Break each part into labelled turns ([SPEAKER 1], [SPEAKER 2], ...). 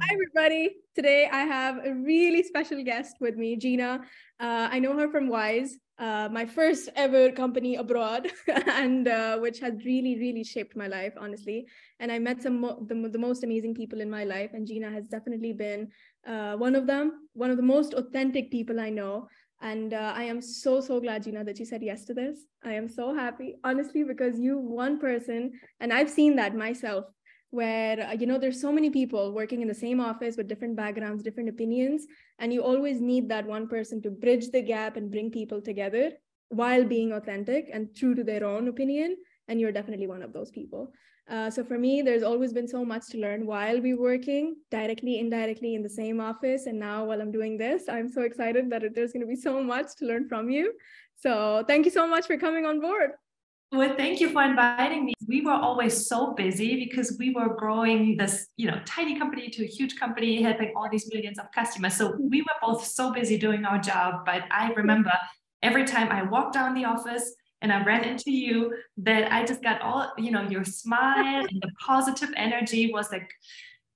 [SPEAKER 1] Hi, everybody. Today I have a really special guest with me, Gina. Uh, I know her from Wise, uh, my first ever company abroad, and uh, which has really, really shaped my life, honestly. And I met some mo- the, the most amazing people in my life, and Gina has definitely been uh, one of them, one of the most authentic people I know. And uh, I am so, so glad, Gina, that you said yes to this. I am so happy, honestly, because you, one person, and I've seen that myself where uh, you know there's so many people working in the same office with different backgrounds different opinions and you always need that one person to bridge the gap and bring people together while being authentic and true to their own opinion and you're definitely one of those people. Uh, so for me there's always been so much to learn while we're working directly indirectly in the same office and now while i'm doing this i'm so excited that there's going to be so much to learn from you. So thank you so much for coming on board
[SPEAKER 2] well, thank you for inviting me. We were always so busy because we were growing this, you know, tiny company to a huge company, helping all these millions of customers. So we were both so busy doing our job. But I remember every time I walked down the office and I ran into you, that I just got all, you know, your smile and the positive energy was like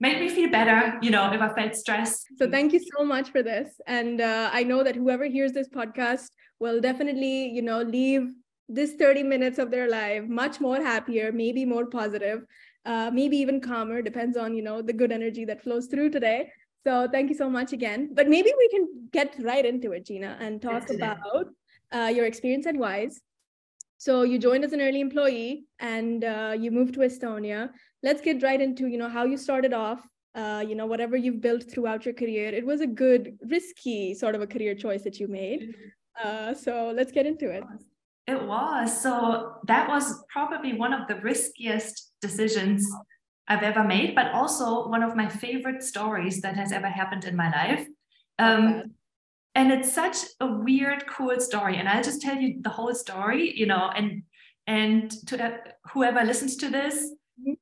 [SPEAKER 2] made me feel better, you know, if I felt stressed.
[SPEAKER 1] So thank you so much for this. And uh, I know that whoever hears this podcast will definitely, you know, leave this 30 minutes of their life much more happier maybe more positive uh, maybe even calmer depends on you know the good energy that flows through today. So thank you so much again. But maybe we can get right into it gina and talk about uh, your experience at wise. So you joined as an early employee and uh, you moved to estonia. Let's get right into you know how you started off uh, you know whatever you've built throughout your career. It was a good risky sort of a career choice that you made. Mm-hmm. uh, so let's get into it
[SPEAKER 2] it was. So that was probably one of the riskiest decisions I've ever made, but also one of my favorite stories that has ever happened in my life. Um, and it's such a weird, cool story. And I'll just tell you the whole story, you know, and and to that, whoever listens to this, mm-hmm.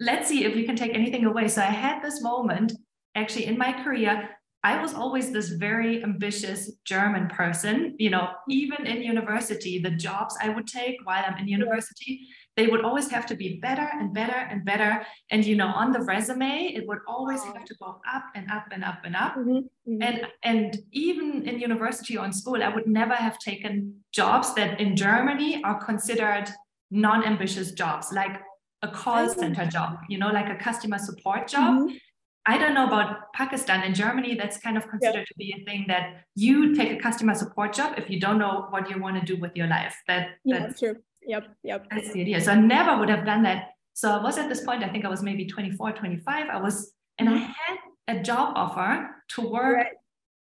[SPEAKER 2] let's see if we can take anything away. So I had this moment actually in my career I was always this very ambitious German person. You know, even in university, the jobs I would take while I'm in university, they would always have to be better and better and better. And you know, on the resume, it would always have to go up and up and up and up. Mm-hmm. Mm-hmm. And and even in university or in school, I would never have taken jobs that in Germany are considered non-ambitious jobs, like a call center job, you know, like a customer support job. Mm-hmm. I don't know about Pakistan and Germany. That's kind of considered yeah. to be a thing that you take a customer support job if you don't know what you want to do with your life. That
[SPEAKER 1] yeah, that's true. Yep, yep.
[SPEAKER 2] That's the idea. So I never would have done that. So I was at this point. I think I was maybe 24, 25. I was, and I mm-hmm. had a job offer to work right.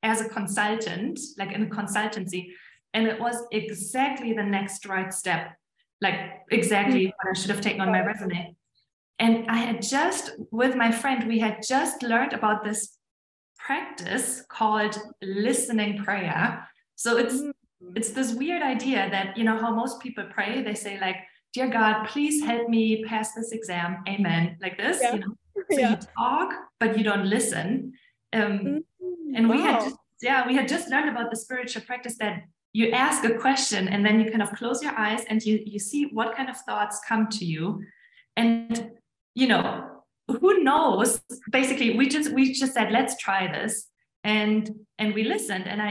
[SPEAKER 2] as a consultant, like in a consultancy, and it was exactly the next right step, like exactly mm-hmm. what I should have taken on my resume. And I had just, with my friend, we had just learned about this practice called listening prayer. So it's mm-hmm. it's this weird idea that you know how most people pray. They say like, "Dear God, please help me pass this exam." Amen. Like this. Yeah. You know? So yeah. you talk, but you don't listen. Um, mm-hmm. And wow. we had just, yeah, we had just learned about the spiritual practice that you ask a question and then you kind of close your eyes and you you see what kind of thoughts come to you and you know, who knows? Basically, we just we just said, let's try this. And and we listened. And I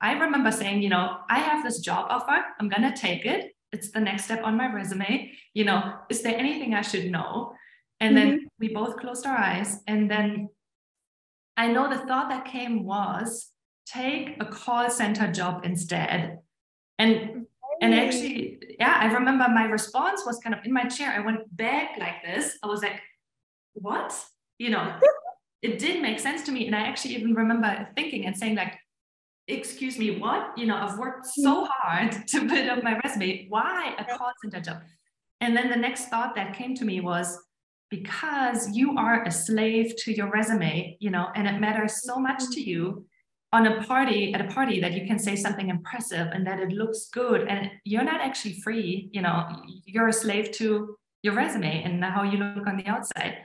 [SPEAKER 2] I, I remember saying, you know, I have this job offer. I'm gonna take it. It's the next step on my resume. You know, is there anything I should know? And mm-hmm. then we both closed our eyes. And then I know the thought that came was take a call center job instead. And and actually, yeah, I remember my response was kind of in my chair. I went back like this. I was like, what? You know, it didn't make sense to me. And I actually even remember thinking and saying, like, excuse me, what? You know, I've worked so mm-hmm. hard to build up my resume. Why a call center job? And then the next thought that came to me was because you are a slave to your resume, you know, and it matters so much to you on a party at a party that you can say something impressive and that it looks good and you're not actually free you know you're a slave to your resume and how you look on the outside.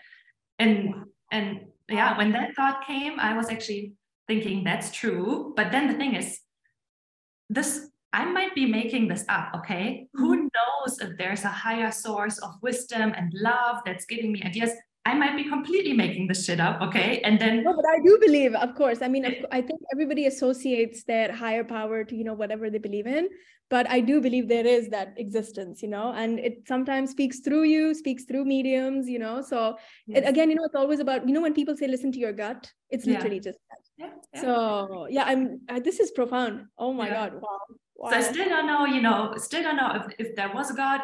[SPEAKER 2] And and yeah when that thought came i was actually thinking that's true. But then the thing is this i might be making this up okay? Who mm-hmm. knows if there's a higher source of wisdom and love that's giving me ideas I might be completely making this shit up, okay? And then
[SPEAKER 1] no, but I do believe, of course. I mean, I think everybody associates their higher power to you know whatever they believe in, but I do believe there is that existence, you know, and it sometimes speaks through you, speaks through mediums, you know. So yes. it, again, you know, it's always about you know when people say listen to your gut, it's literally yeah. just that. Yeah, yeah. So yeah, I'm. I, this is profound. Oh my god! Wow. wow.
[SPEAKER 2] So I still don't know, you know, still don't know if, if there was a God,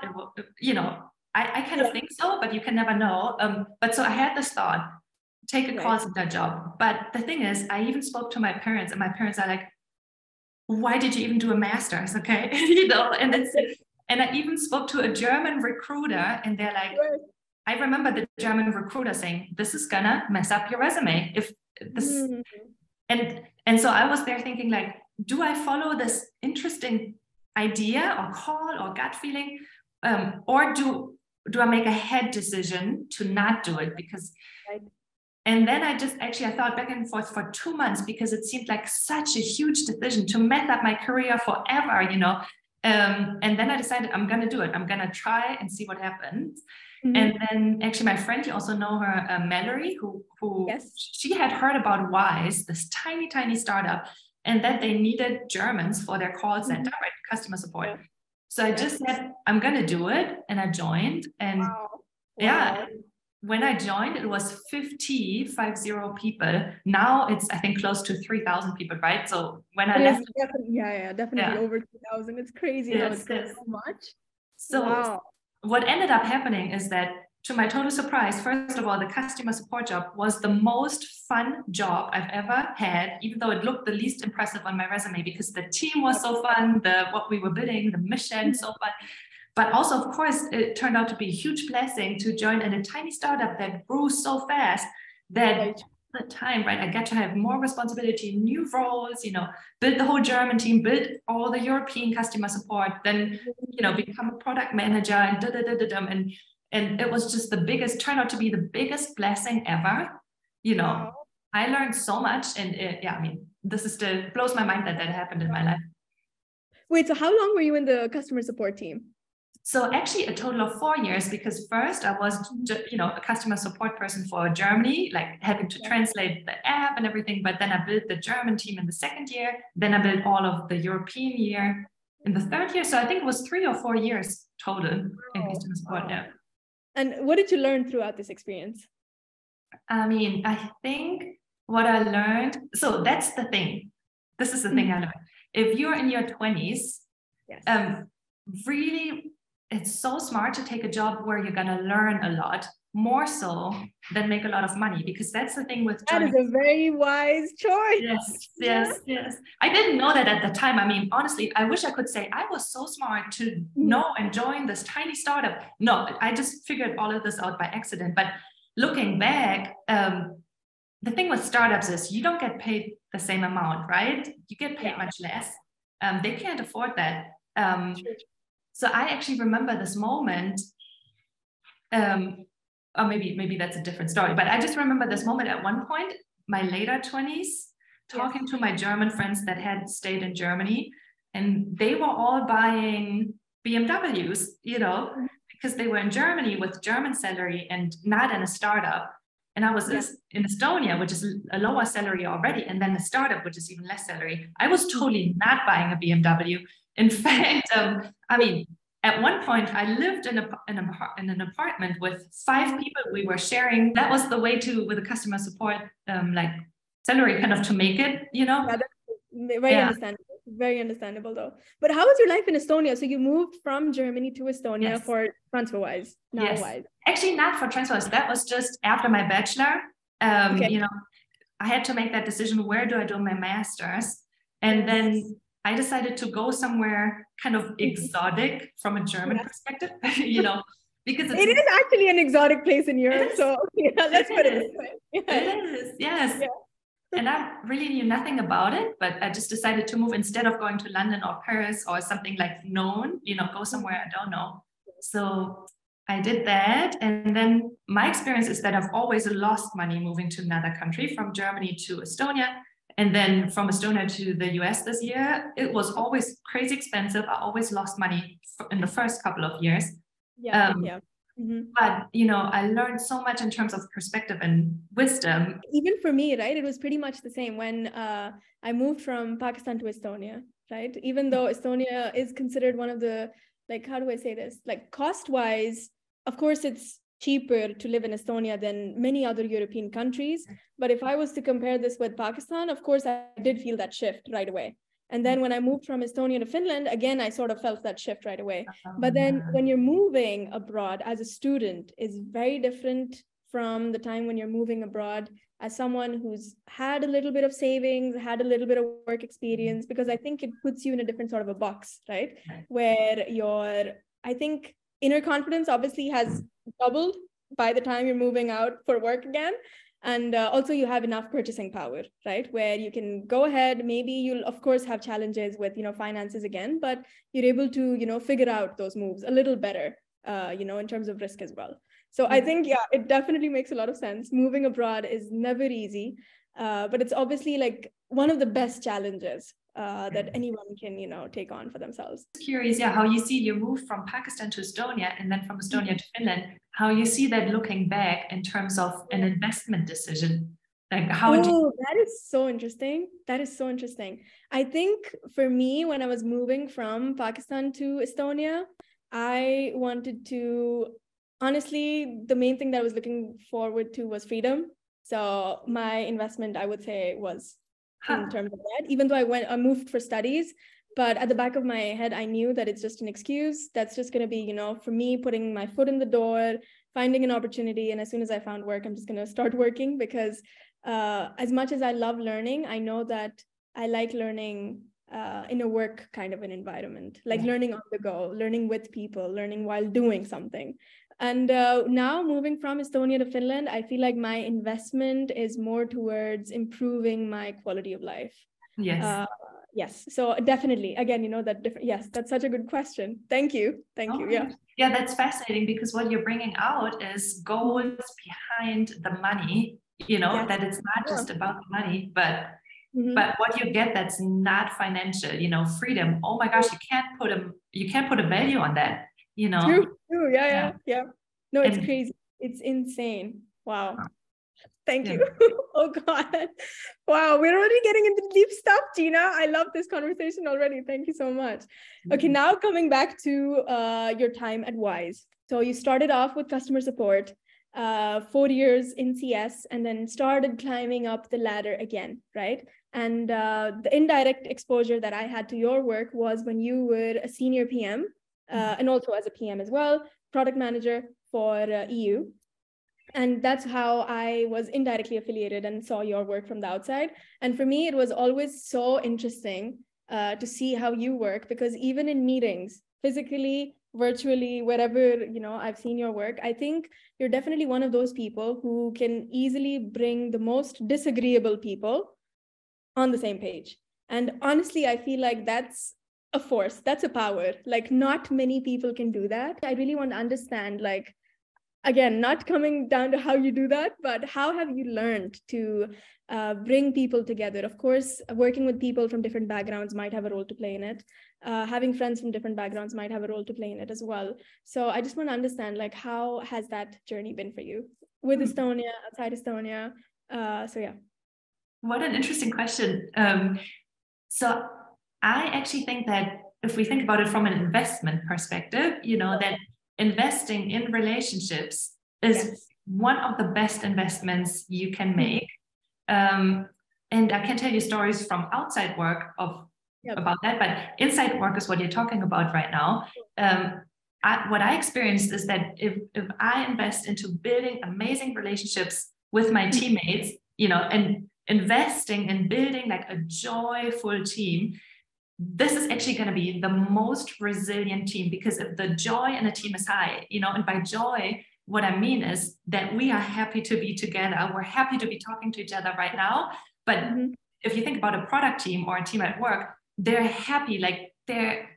[SPEAKER 2] you know, I, I kind of think so, but you can never know. Um, but so I had this thought, take a right. call that job. But the thing is, I even spoke to my parents, and my parents are like, why did you even do a master's? Okay. you know, and it's and I even spoke to a German recruiter, and they're like, I remember the German recruiter saying, This is gonna mess up your resume. If this mm-hmm. and and so I was there thinking, like, do I follow this interesting idea or call or gut feeling? Um, or do do I make a head decision to not do it because right. and then I just actually I thought back and forth for two months because it seemed like such a huge decision to mess up my career forever, you know. Um, and then I decided I'm gonna do it. I'm gonna try and see what happens. Mm-hmm. And then actually my friend, you also know her, uh, Mallory, who who yes. she had heard about Wise, this tiny, tiny startup, and that they needed Germans for their call center, mm-hmm. right? Customer support. Yeah. So I just said, I'm going to do it. And I joined. And wow. yeah, wow. when I joined, it was 50, 50 people. Now it's, I think, close to 3,000 people, right? So when I left.
[SPEAKER 1] Definitely, yeah, yeah, definitely yeah. over 2,000. It's crazy yes, how it's yes. so much.
[SPEAKER 2] So wow. what ended up happening is that to my total surprise, first of all, the customer support job was the most fun job I've ever had, even though it looked the least impressive on my resume because the team was so fun, the what we were building, the mission, so fun. But also, of course, it turned out to be a huge blessing to join in a tiny startup that grew so fast that the time, right? I get to have more responsibility, new roles, you know, build the whole German team, build all the European customer support, then, mm-hmm. you know, become a product manager and da da da da da. And and it was just the biggest turned out to be the biggest blessing ever you know. Wow. i learned so much and it, yeah i mean this is still blows my mind that that happened in my life.
[SPEAKER 1] Wait so how long were you in the customer support team?
[SPEAKER 2] So actually a total of four years because first i was you know a customer support person for germany like having to translate the app and everything but then i built the german team in the second year then i built all of the european year in the third year. So i think it was three or four years total in customer support yeah
[SPEAKER 1] and what did you learn throughout this experience?
[SPEAKER 2] I mean, I think what I learned, so that's the thing. This is the thing I mm-hmm. learned. If you're in your 20s, yes. um, really, it's so smart to take a job where you're going to learn a lot more so than make a lot of money because that's the thing with
[SPEAKER 1] that is a very wise choice.
[SPEAKER 2] Yes yes yes. I didn't know that at the time. I mean honestly i wish i could say i was so smart to mm-hmm. know and join this tiny startup. No i just figured all of this out by accident. But looking back um, the thing with startups is you don't get paid the same amount right? You get paid much less. Um, they can't afford that. Um, so i actually remember this moment um, or maybe maybe that's a different story but i just remember this moment at one point my later 20s talking yes. to my german friends that had stayed in germany and they were all buying bmws you know mm-hmm. because they were in germany with german salary and not in a startup and i was yes. in estonia which is a lower salary already and then a startup which is even less salary i was totally not buying a bmw in fact um, i mean at one point i lived in, a, in, a, in an apartment with five people we were sharing. That was the way to with the customer support um, like salary kind of to make it you know?
[SPEAKER 1] Yeah, very yeah. understandable very understandable though. But how was your life in estonia? So you moved from germany to estonia yes. for transferwise now yes. wise.
[SPEAKER 2] Actually not for transferwise. That was just after my bachelor. Um, okay. you know i had to make that decision where do i do my master's? And then I decided to go somewhere kind of mm-hmm. exotic from a German yeah. perspective, you know, because
[SPEAKER 1] it is actually an exotic place in Europe. So yeah, let's put it this way.
[SPEAKER 2] Yeah. It is, yes. Yeah. and I really knew nothing about it, but I just decided to move instead of going to London or Paris or something like known, you know, go somewhere I don't know. So I did that. And then my experience is that I've always lost money moving to another country from Germany to Estonia and then from Estonia to the US this year, it was always crazy expensive. I always lost money in the first couple of years.
[SPEAKER 1] Yeah. Um, yeah.
[SPEAKER 2] Mm-hmm. But you know, I learned so much in terms of perspective and wisdom.
[SPEAKER 1] Even for me, right? It was pretty much the same when uh, I moved from Pakistan to Estonia, right? Even though Estonia is considered one of the like, how do I say this? Like cost wise, of course, it's cheaper to live in Estonia than many other European countries. But if I was to compare this with Pakistan, of course, I did feel that shift right away. And then when I moved from Estonia to Finland, again, I sort of felt that shift right away. But then when you're moving abroad as a student is very different from the time when you're moving abroad as someone who's had a little bit of savings, had a little bit of work experience, because I think it puts you in a different sort of a box, right? Where your, I think inner confidence obviously has doubled by the time you're moving out for work again. And uh, also you have enough purchasing power right? Where you can go ahead maybe you'll of course have challenges with you know finances again but you're able to you know figure out those moves a little better uh, you know in terms of risk as well. So i think yeah it definitely makes a lot of sense. Moving abroad is never easy uh, but it's obviously like one of the best challenges uh, that anyone can you know take on for themselves.
[SPEAKER 2] Curious yeah how you see you move from pakistan to estonia and then from estonia to finland how you see that looking back in terms of an investment decision? Like how
[SPEAKER 1] oh, you- that is so interesting. That is so interesting. I think for me when i was moving from pakistan to estonia i wanted to honestly the main thing that i was looking forward to was freedom. So my investment i would say was in terms of that. Even though I went, I moved for studies, but at the back of my head, I knew that it's just an excuse. That's just going to be, you know, for me putting my foot in the door, finding an opportunity, and as soon as I found work, I'm just going to start working because uh, as much as I love learning, I know that I like learning uh, in a work kind of an environment, like yeah. learning on the go, learning with people, learning while doing something. And uh, now moving from Estonia to Finland, I feel like my investment is more towards improving my quality of life.
[SPEAKER 2] Yes. Uh,
[SPEAKER 1] yes. So definitely, again, you know that different. Yes, that's such a good question. Thank you. Thank oh, you. Yeah.
[SPEAKER 2] Yeah, that's fascinating because what you're bringing out is goals behind the money. You know yes. that it's not just about the money, but Mm-hmm. but what you get that's not financial you know freedom oh my gosh you can't put a you can't put a value on that you know
[SPEAKER 1] true, true. Yeah, yeah. yeah no it's and, crazy. It's insane. Wow. Thank yeah. you. Oh god. Wow we're already getting into deep stuff gina. I love this conversation already. Thank you so much. Okay mm-hmm. now coming back to uh, your time at wise. So you started off with customer support uh, four years in cs and then started climbing up the ladder again right? And uh, the indirect exposure that i had to your work was when you were a senior pm uh, and also as a PM as well, product manager for uh, EU. And that's how I was indirectly affiliated and saw your work from the outside. And for me, it was always so interesting uh, to see how you work because even in meetings, physically, virtually, wherever you know I've seen your work, I think you're definitely one of those people who can easily bring the most disagreeable people on the same page. And honestly, I feel like that's a force. That's a power. Like not many people can do that. I really want to understand like again not coming down to how you do that but how have you learned to uh, bring people together? Of course working with people from different backgrounds might have a role to play in it. Uh, having friends from different backgrounds might have a role to play in it as well. So i just want to understand like how has that journey been for you? With hmm. estonia outside estonia uh, so yeah.
[SPEAKER 2] What an interesting question. Um, so I actually think that if we think about it from an investment perspective, you know, that investing in relationships is yes. one of the best investments you can mm-hmm. make. Um, and I can tell you stories from outside work of yep. about that, but inside work is what you're talking about right now. Um, I, what I experienced is that if, if I invest into building amazing relationships with my mm-hmm. teammates, you know, and investing in building like a joyful team, this is actually going to be the most resilient team because if the joy in a team is high, you know, and by joy, what I mean is that we are happy to be together. We're happy to be talking to each other right now. But mm-hmm. if you think about a product team or a team at work, they're happy, like they're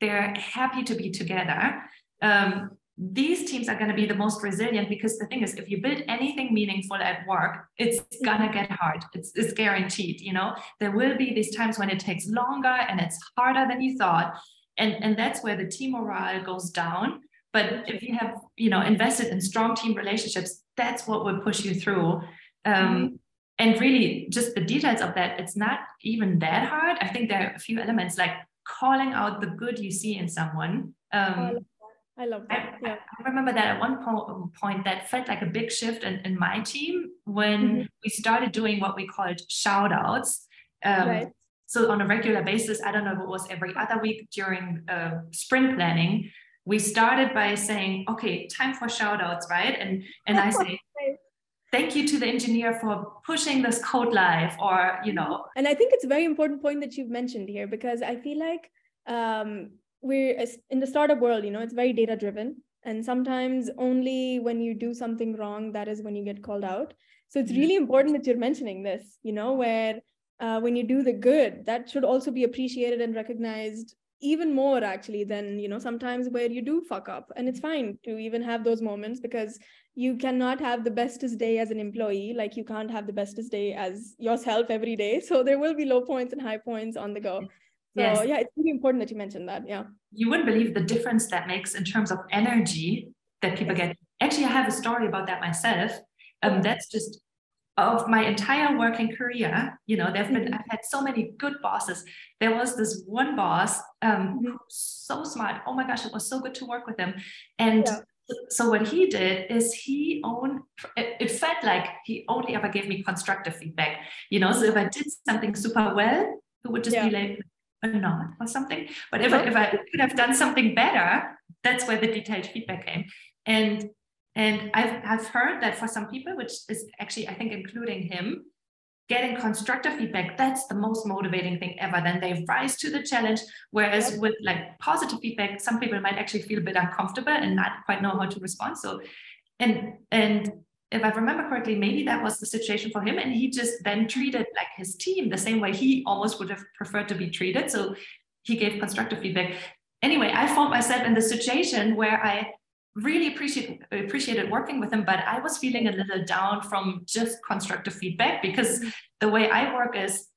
[SPEAKER 2] they're happy to be together. Um, these teams are going to be the most resilient because the thing is if you build anything meaningful at work it's going to get hard it's, it's guaranteed you know there will be these times when it takes longer and it's harder than you thought and and that's where the team morale goes down But if you have, you know, invested in strong team relationships, that's what will push you through. Um, mm-hmm. And really, just the details of that, it's not even that hard. I think there are a few elements like calling out the good you see in someone. Um,
[SPEAKER 1] I love that.
[SPEAKER 2] I, yeah. I remember that at one po- point that felt like a big shift in, in my team when mm-hmm. we started doing what we called shout outs. Um, right. So on a regular basis, I don't know if it was every other week during uh, sprint planning, we started by saying, okay, time for shout outs, right? And, and I say, thank you to the engineer for pushing this code live or, you know.
[SPEAKER 1] And I think it's a very important point that you've mentioned here because I feel like um, we're in the startup world you know it's very data driven and sometimes only when you do something wrong that is when you get called out. So it's really important that you're mentioning this you know where uh, when you do the good that should also be appreciated and recognized even more actually than you know sometimes where you do fuck up. And it's fine to even have those moments because you cannot have the bestest day as an employee. Like you can't have the bestest day as yourself every day. So there will be low points and high points on the go so yes. yeah, it's really important that you mentioned that. Yeah.
[SPEAKER 2] You wouldn't believe the difference that makes in terms of energy that people get. Actually, I have a story about that myself. Um, that's just of my entire working career. You know, there've been mm-hmm. I've had so many good bosses. There was this one boss, um, mm-hmm. so smart. Oh my gosh, it was so good to work with him. And yeah. so what he did is he owned. It, it felt like he only ever gave me constructive feedback. You know, so if I did something super well, he would just yeah. be like a nod or something. But if, I, uh-huh. if I could have done something better, that's where the detailed feedback came. And and I've, I've heard that for some people, which is actually, I think, including him, getting constructive feedback, that's the most motivating thing ever. Then they rise to the challenge. Whereas with like positive feedback, some people might actually feel a bit uncomfortable and not quite know how to respond. So, and and if I remember correctly, maybe that was the situation for him. And he just then treated like his team the same way he almost would have preferred to be treated. So he gave constructive feedback. Anyway, I found myself in the situation where I really appreciate, appreciated working with him, but I was feeling a little down from just constructive feedback because mm-hmm. the way I work is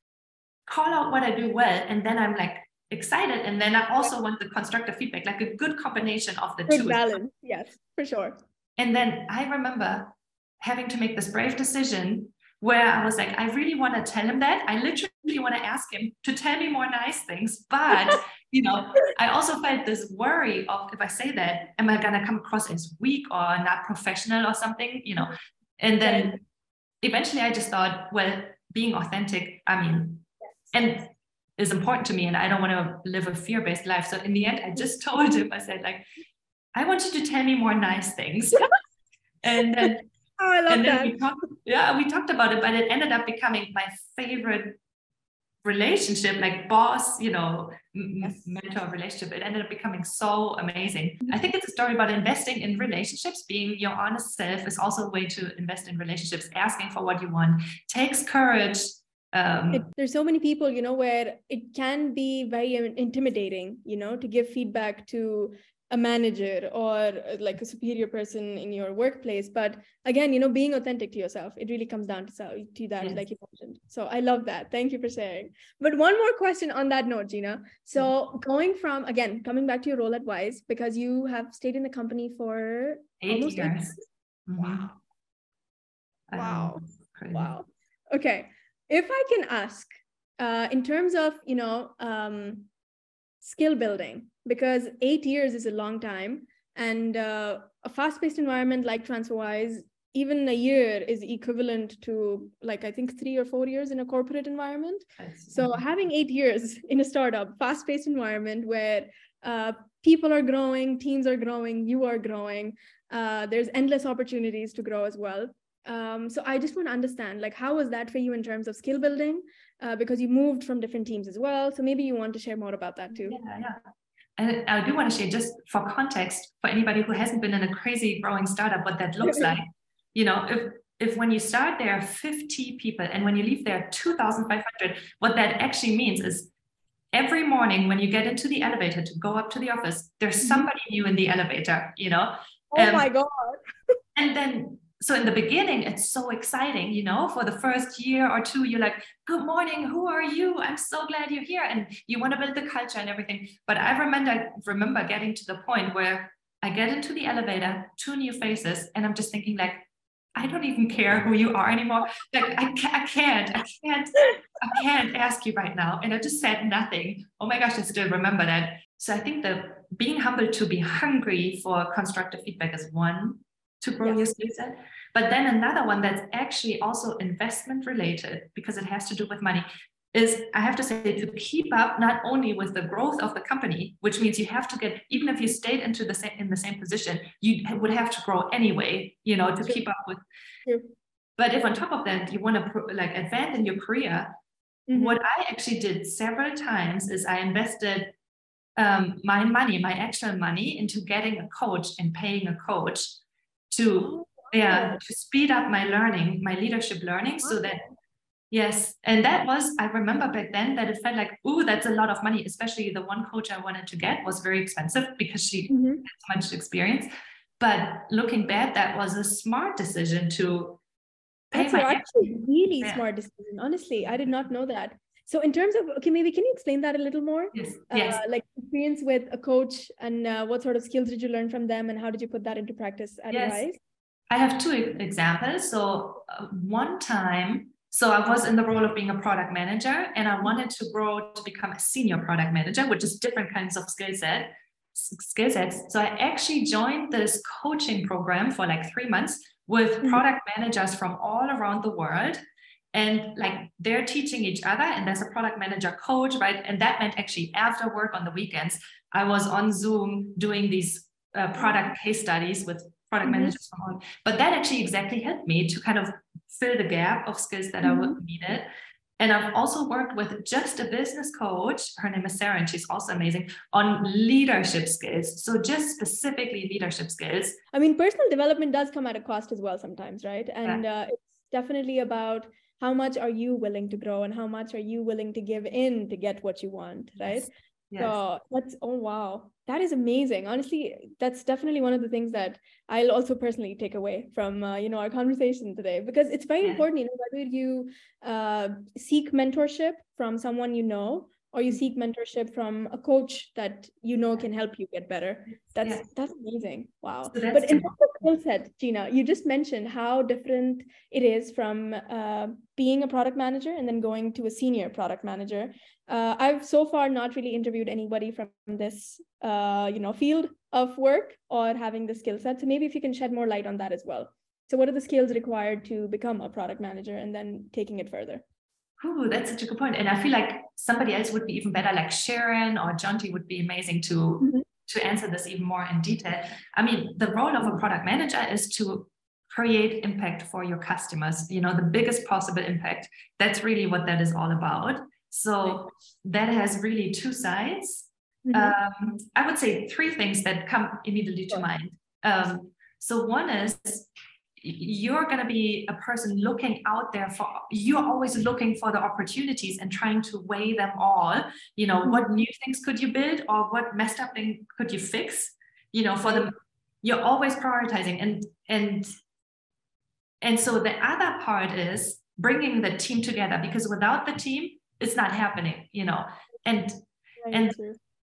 [SPEAKER 2] call out what I do well. And then I'm like, excited and then i also want the constructive feedback like a good combination of the good two
[SPEAKER 1] balance yes for sure
[SPEAKER 2] and then i remember having to make this brave decision where I was like, I really want to tell him that. I literally want to ask him to tell me more nice things. But, you know, I also felt this worry of if I say that, am I going to come across as weak or not professional or something, you know? And then eventually I just thought, well, being authentic, I mean, and is important to me and I don't want to live a fear-based life. So in the end, I just told him, I said, like, I want you to tell me more nice things. and then
[SPEAKER 1] Oh, I love and then
[SPEAKER 2] that. We talked, yeah, we talked about it, but it ended up becoming my favorite relationship, like boss, you know, yes. mentor relationship. It ended up becoming so amazing. I think it's a story about investing in relationships. Being your honest self is also a way to invest in relationships. Asking for what you want takes courage. Um,
[SPEAKER 1] it, there's so many people, you know, where it can be very intimidating, you know, to give feedback to a manager or like a superior person in your workplace but again you know being authentic to yourself it really comes down to, to that yes. like you mentioned. So i love that. Thank you for sharing. But one more question on that note gina. So mm-hmm. going from again coming back to your role at wise because you have stayed in the company for
[SPEAKER 2] eight almost years. eight
[SPEAKER 1] wow. Wow. wow. Okay. If i can ask uh, in terms of you know um, skill building because eight years is a long time. And uh, a fast-paced environment like transferwise even a year is equivalent to like i think three or four years in a corporate environment. So having eight years in a startup fast-paced environment where uh, people are growing teams are growing you are growing uh, there's endless opportunities to grow as well. Um, so i just want to understand like how was that for you in terms of skill building? Uh, because you moved from different teams as well. So maybe you want to share more about that too.
[SPEAKER 2] Yeah, yeah. And I do want to share just for context for anybody who hasn't been in a crazy growing startup, what that looks like. You know, if if when you start there are 50 people and when you leave there 2,500, what that actually means is every morning when you get into the elevator to go up to the office, there's mm-hmm. somebody new in the elevator, you know?
[SPEAKER 1] Oh um, my God.
[SPEAKER 2] and then so in the beginning it's so exciting you know for the first year or two you're like good morning who are you i'm so glad you're here and you want to build the culture and everything but i remember I remember getting to the point where I get into the elevator, two new faces, and I'm just thinking like, I don't even care who you are anymore. Like I, ca- I can't, I can't, I can't ask you right now. And I just said nothing. Oh my gosh, I still remember that. So I think that being humble to be hungry for constructive feedback is one to grow your skill set. But then another one that's actually also investment related because it has to do with money is I have to say to keep up not only with the growth of the company, which means you have to get even if you stayed into the same in the same position, you would have to grow anyway, you know, to keep up with. But if on top of that you want to like advance in your career, mm-hmm. what I actually did several times is I invested um, my money, my actual money, into getting a coach and paying a coach to oh, yeah to speed up my learning, my leadership learning, so that Yes. And that was, I remember back then that it felt like, ooh, that's a lot of money. Especially the one coach I wanted to get was very expensive because she mm-hmm. had so much experience. But looking back, that was a smart decision to
[SPEAKER 1] pay that's my actually really yeah. smart decision. Honestly, I did not know that. So in terms of okay, maybe can you explain that a little more?
[SPEAKER 2] Yes. Uh, yes.
[SPEAKER 1] Like experience with a coach and uh, what sort of skills did you learn from them and how did you put that into practice at yes. Wise?
[SPEAKER 2] I have two examples. So uh, one time so I was in the role of being a product manager and I wanted to grow to become a senior product manager, which is different kinds of skill set skill sets. So I actually joined this coaching program for like three months with mm-hmm. product managers from all around the world. And like they're teaching each other, and there's a product manager coach, right? And that meant actually after work on the weekends, I was on Zoom doing these uh, product case studies with product mm-hmm. managers from all. But that actually exactly helped me to kind of fill the gap of skills that mm-hmm. I would needed. And I've also worked with just a business coach. Her name is Sarah, and she's also amazing on leadership skills. So, just specifically leadership skills.
[SPEAKER 1] I mean, personal development does come at a cost as well sometimes, right? And yeah. uh, it's definitely about how much are you willing to grow and how much are you willing to give in to get what you want, right? Yes. So that's oh wow, that is amazing. Honestly, that's definitely one of the things that I'll also personally take away from uh, you know our conversation today because it's very yeah. important. You know, whether you uh, seek mentorship from someone you know or you seek mentorship from a coach that you know can help you get better that's yeah. that's amazing wow so that's but in terms of skill set gina you just mentioned how different it is from uh, being a product manager and then going to a senior product manager uh, i've so far not really interviewed anybody from this uh, you know field of work or having the skill set so maybe if you can shed more light on that as well so what are the skills required to become a product manager and then taking it further
[SPEAKER 2] Oh, that's such a good point. And I feel like somebody else would be even better, like Sharon or Jonty would be amazing to mm-hmm. To answer this even more in detail. I mean, the role of a product manager is to create impact for your customers, you know, the biggest possible impact. That's really what that is all about. So that has really two sides. Mm-hmm. Um, I would say three things that come immediately to mind. Um, so one is you're going to be a person looking out there for you're always looking for the opportunities and trying to weigh them all. You know what mm-hmm. new things could you build or what messed up thing could you fix? You know for them mm-hmm. you're always prioritizing. And and and so the other part is bringing the team together because without the team it's not happening you know. And and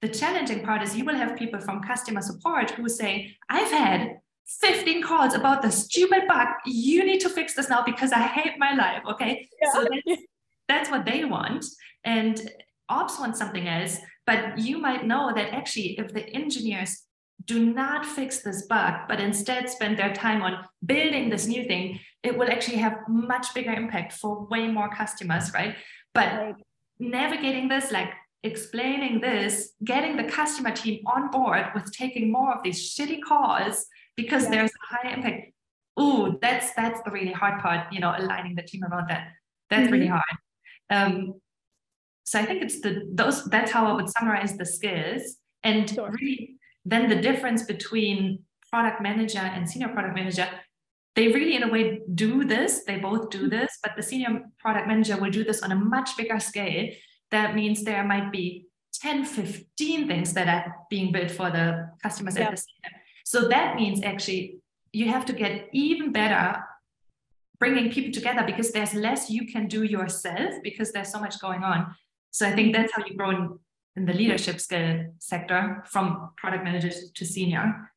[SPEAKER 2] the challenging part is you will have people from customer support who say i've had 15 calls about the stupid bug. You need to fix this now because I hate my life. Okay. Yeah. So that's, that's what they want. And ops wants something else. But you might know that actually, if the engineers do not fix this bug, but instead spend their time on building this new thing, it will actually have much bigger impact for way more customers, right? But right. navigating this, like explaining this, getting the customer team on board with taking more of these shitty calls because yeah. there's a high impact. Oh, that's that's the really hard part, you know, aligning the team around that. That's mm-hmm. really hard. Um, so I think it's the those that's how I would summarize the skills. And sure. really then the difference between product manager and senior product manager, they really in a way do this, they both do mm-hmm. this, but the senior product manager will do this on a much bigger scale. That means there might be 10, 15 things that are being built for the customers yeah. at the same time. So that means actually you have to get even better bringing people together because there's less you can do yourself because there's so much going on. So I think that's how you grow in, in the leadership skill sector from product managers to senior.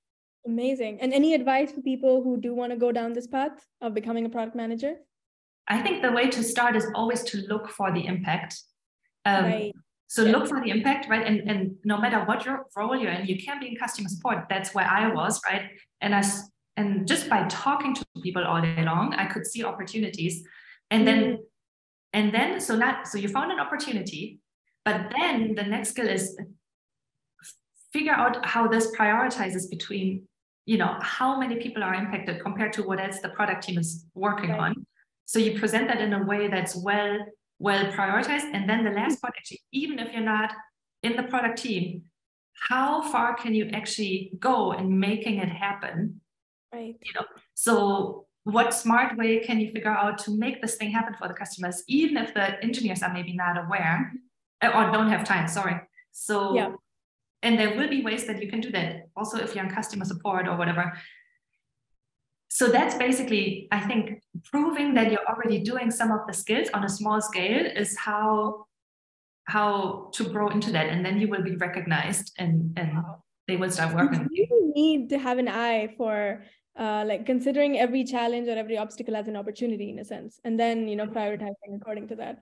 [SPEAKER 1] Amazing. And any advice for people who do want to go down this path of becoming a product manager?
[SPEAKER 2] I think the way to start is always to look for the impact. Um, right. So yeah. look for the impact, right? And, and no matter what your role you're in, you can be in customer support. That's where I was, right? And I and just by talking to people all day long, I could see opportunities. And then and then so not so you found an opportunity, but then the next skill is figure out how this prioritizes between you know how many people are impacted compared to what else the product team is working right. on so you present that in a way that's well well prioritized. And then the last part actually even if you're not in the product team how far can you actually go in making it happen?
[SPEAKER 1] Right.
[SPEAKER 2] You know so what smart way can you figure out to make this thing happen for the customers even if the engineers are maybe not aware mm-hmm. or don't have time sorry. So yeah. and there will be ways that you can do that also if you're in customer support or whatever. So that's basically i think proving that you're already doing some of the skills on a small scale is how how to grow into that and then you will be recognized and and they will start working
[SPEAKER 1] you. need to have an eye for uh, like considering every challenge or every obstacle as an opportunity in a sense and then you know prioritizing according to that.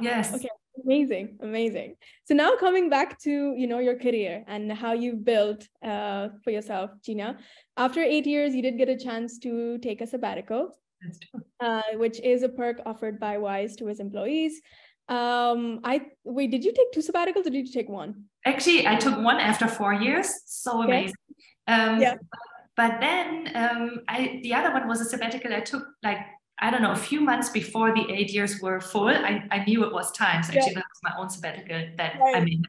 [SPEAKER 2] Yes.
[SPEAKER 1] Okay. Amazing. Amazing. So now coming back to you know your career and how you've built uh, for yourself gina after eight years you did get a chance to take a sabbatical uh, which is a perk offered by wise to his employees um i wait did you take two sabbaticals or did you take one
[SPEAKER 2] actually i took one after four years so amazing um yeah but then um i the other one was a sabbatical i took like I don't know, a few months before the eight years were full, I, I knew it was time. So actually, yeah. that was my own sabbatical that right. I mean,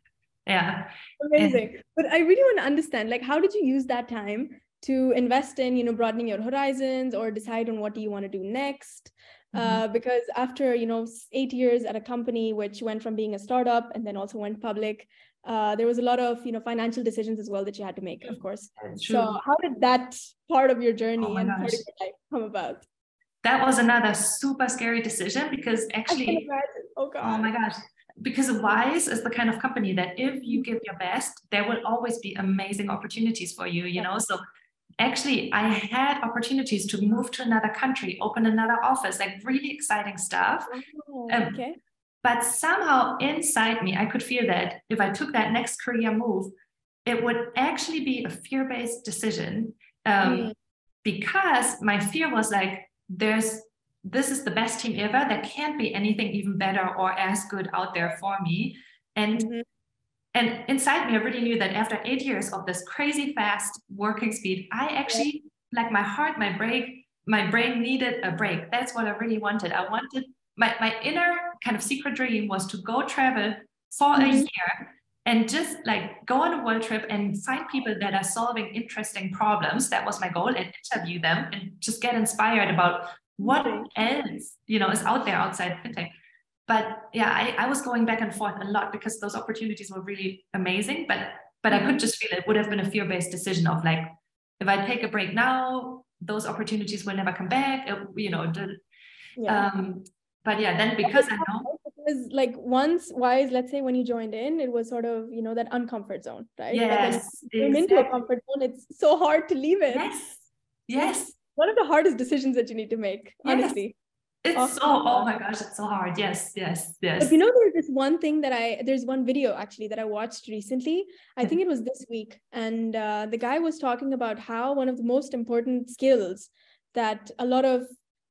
[SPEAKER 2] yeah.
[SPEAKER 1] Amazing. And, but I really want to understand, like, how did you use that time to invest in, you know, broadening your horizons or decide on what do you want to do next? Mm-hmm. Uh, because after, you know, eight years at a company which went from being a startup and then also went public, uh, there was a lot of you know financial decisions as well that you had to make of course so how did that part of your journey oh and part of your life come about
[SPEAKER 2] that was another super scary decision because actually,
[SPEAKER 1] oh, God. oh
[SPEAKER 2] my gosh, because Wise is the kind of company that if you give your best, there will always be amazing opportunities for you, you know? So actually, I had opportunities to move to another country, open another office, like really exciting stuff.
[SPEAKER 1] Oh, um, okay.
[SPEAKER 2] But somehow inside me, I could feel that if I took that next career move, it would actually be a fear based decision. Um, mm. Because my fear was like, there's this is the best team ever. There can't be anything even better or as good out there for me. And mm-hmm. And inside me, I really knew that after eight years of this crazy fast working speed, I actually like my heart, my brain, my brain needed a break. That's what I really wanted. I wanted my my inner kind of secret dream was to go travel for mm-hmm. a year and just like go on a world trip and find people that are solving interesting problems that was my goal and interview them and just get inspired about what else you know is out there outside fintech but yeah I, I was going back and forth a lot because those opportunities were really amazing but but i could just feel it would have been a fear-based decision of like if i take a break now those opportunities will never come back it, you know the, yeah. um but yeah then because i know
[SPEAKER 1] was like once wise let's say when you joined in it was sort of you know that uncomfort zone right?
[SPEAKER 2] Yes
[SPEAKER 1] when into a comfort zone it's so hard to leave it.
[SPEAKER 2] Yes yes.
[SPEAKER 1] One of the hardest decisions that you need to make yes.
[SPEAKER 2] It's oh, so oh my gosh it's so hard. Yes yes yes.
[SPEAKER 1] But you know there's this one thing that i there's one video actually that i watched recently. I think it was this week. And uh, the guy was talking about how one of the most important skills that a lot of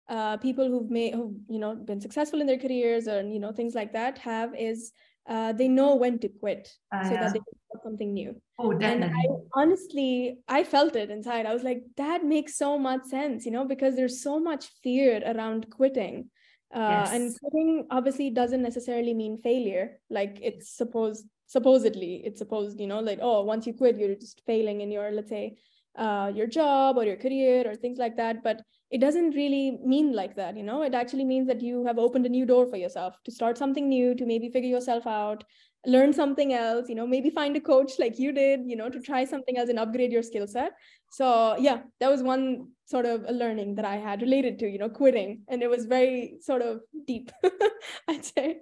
[SPEAKER 1] uh, people who've made who've you know been successful in their careers or you know things like that have is uh, they know when to quit uh, so that they can start something new.
[SPEAKER 2] Oh, definitely.
[SPEAKER 1] And I honestly, I felt it inside. I was like, that makes so much sense, you know, because there's so much fear around quitting. Uh, yes. And quitting obviously doesn't necessarily mean failure. Like it's supposed, supposedly, it's supposed, you know, like, oh, once you quit, you're just failing in your, let's say, uh, your job or your career or things like that. But it doesn't really mean like that you know? It actually means that you have opened a new door for yourself to start something new to maybe figure yourself out learn something else you know maybe find a coach like you did you know to try something else and upgrade your skill set. So yeah that was one sort of a learning that i had related to you know quitting. And it was very sort of deep i'd say.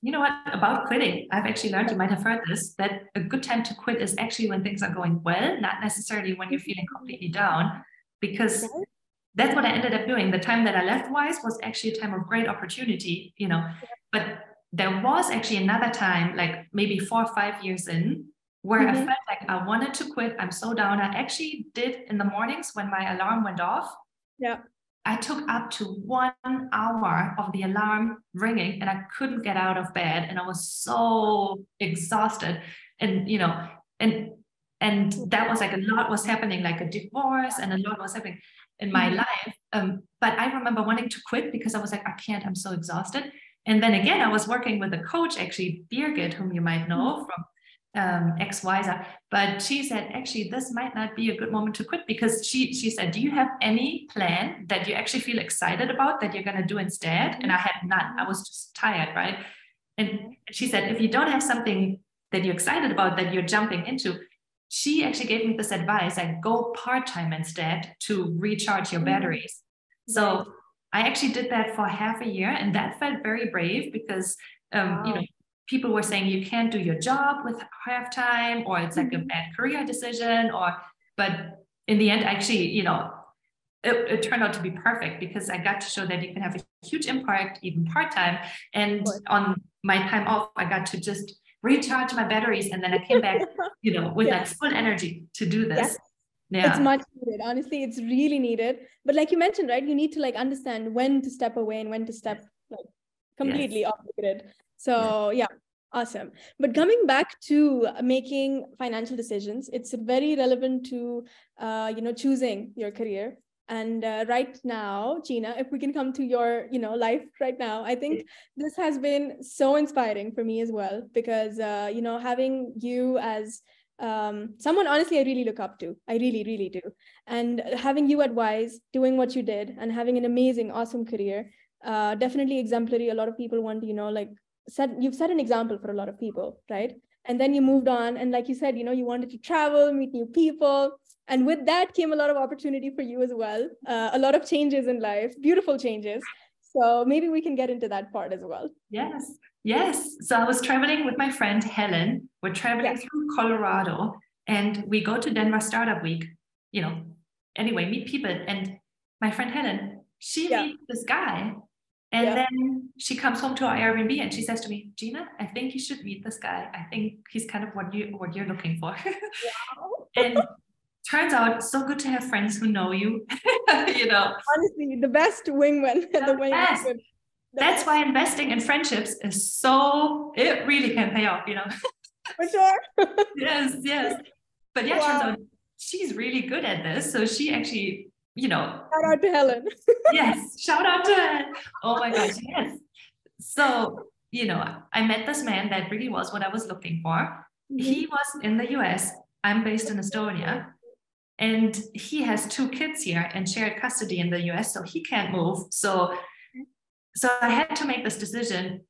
[SPEAKER 2] You know what? About quitting? I've actually learned, you might have heard this, that a good time to quit is actually when things are going well, not necessarily when you're mm-hmm. feeling completely down, because that's what I ended up doing. The time that I left Wise was actually a time of great opportunity, you know. But there was actually another time, like maybe four or five years in, where mm-hmm. I felt like I wanted to quit. I'm so down. I actually did in the mornings when my alarm went off.
[SPEAKER 1] Yeah.
[SPEAKER 2] I took up to one hour of the alarm ringing and I couldn't get out of bed. And I was so exhausted. And, you know, and and that was like a lot was happening, like a divorce, and a lot was happening in my mm-hmm. life. Um, but I remember wanting to quit because I was like, I can't, I'm so exhausted. And then again, I was working with a coach, actually, Birgit, whom you might know mm-hmm. from um, ex Wiser, but she said actually this might not be a good moment to quit because she she said, do you have any plan that you actually feel excited about that you're going to do instead? And I had none. I was just tired, right? And she said, if you don't have something that you're excited about that you're jumping into, she actually gave me this advice: like go part time instead to recharge your mm-hmm. batteries. So I actually did that for half a year, and that felt very brave because um, wow. you know people were saying you can't do your job with half time or it's like a mm-hmm. bad career decision or but in the end actually you know it, it, turned out to be perfect because I got to show that you can have a huge impact even part-time and on my time off I got to just recharge my batteries and then I came back you know with yes. like full energy to do this yes.
[SPEAKER 1] Yeah. It's much needed. Honestly, it's really needed. But like you mentioned, right? You need to like understand when to step away and when to step like completely yes. off the grid. So yeah. Awesome. But coming back to making financial decisions, it's very relevant to, uh, you know, choosing your career. And uh, right now, Gina, if we can come to your, you know, life right now, I think this has been so inspiring for me as well because, uh, you know, having you as um, someone honestly I really look up to. I really, really do. And having you at Wise, doing what you did, and having an amazing, awesome career, uh, definitely exemplary. A lot of people want to, you know, like set you've set an example for a lot of people right and then you moved on and like you said you know you wanted to travel meet new people and with that came a lot of opportunity for you as well uh, a lot of changes in life beautiful changes so maybe we can get into that part as well
[SPEAKER 2] yes yes so i was traveling with my friend helen we're traveling yes. through colorado and we go to denver startup week you know anyway meet people and my friend helen she yeah. meets this guy and yeah. then she comes home to our Airbnb and she says to me, Gina, I think you should meet this guy. I think he's kind of what you what you're looking for. and turns out so good to have friends who know you. you know.
[SPEAKER 1] Honestly, the best wingman. The, the best. The
[SPEAKER 2] That's why investing in friendships is so it really can pay off, you know.
[SPEAKER 1] For sure.
[SPEAKER 2] yes, yes. But yeah, wow. turns out she's really good at this. So she actually you know.
[SPEAKER 1] Shout out to Helen.
[SPEAKER 2] yes, shout out to Helen. Oh my gosh, yes. So, you know, I met this man that really was what I was looking for. Mm-hmm. He was in the US. I'm based in Estonia. And he has two kids here and shared custody in the US, so he can't move. So, so I had to make this decision.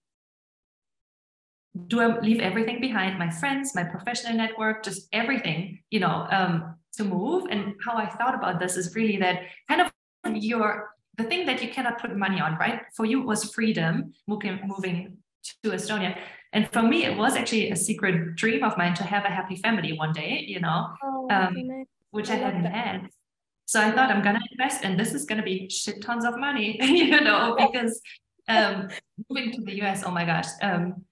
[SPEAKER 2] Do I leave everything behind? My friends, my professional network, just everything, you know, um, to move. And how I thought about this is really that kind of your the thing that you cannot put money on, right? For you, was freedom, moving, moving to Estonia. And for me, it was actually a secret dream of mine to have a happy family one day, you know, oh, um, which I, I hadn't that. had. So I thought I'm going to invest and this is going to be shit tons of money, you know, because um, moving to the US, oh my gosh, um,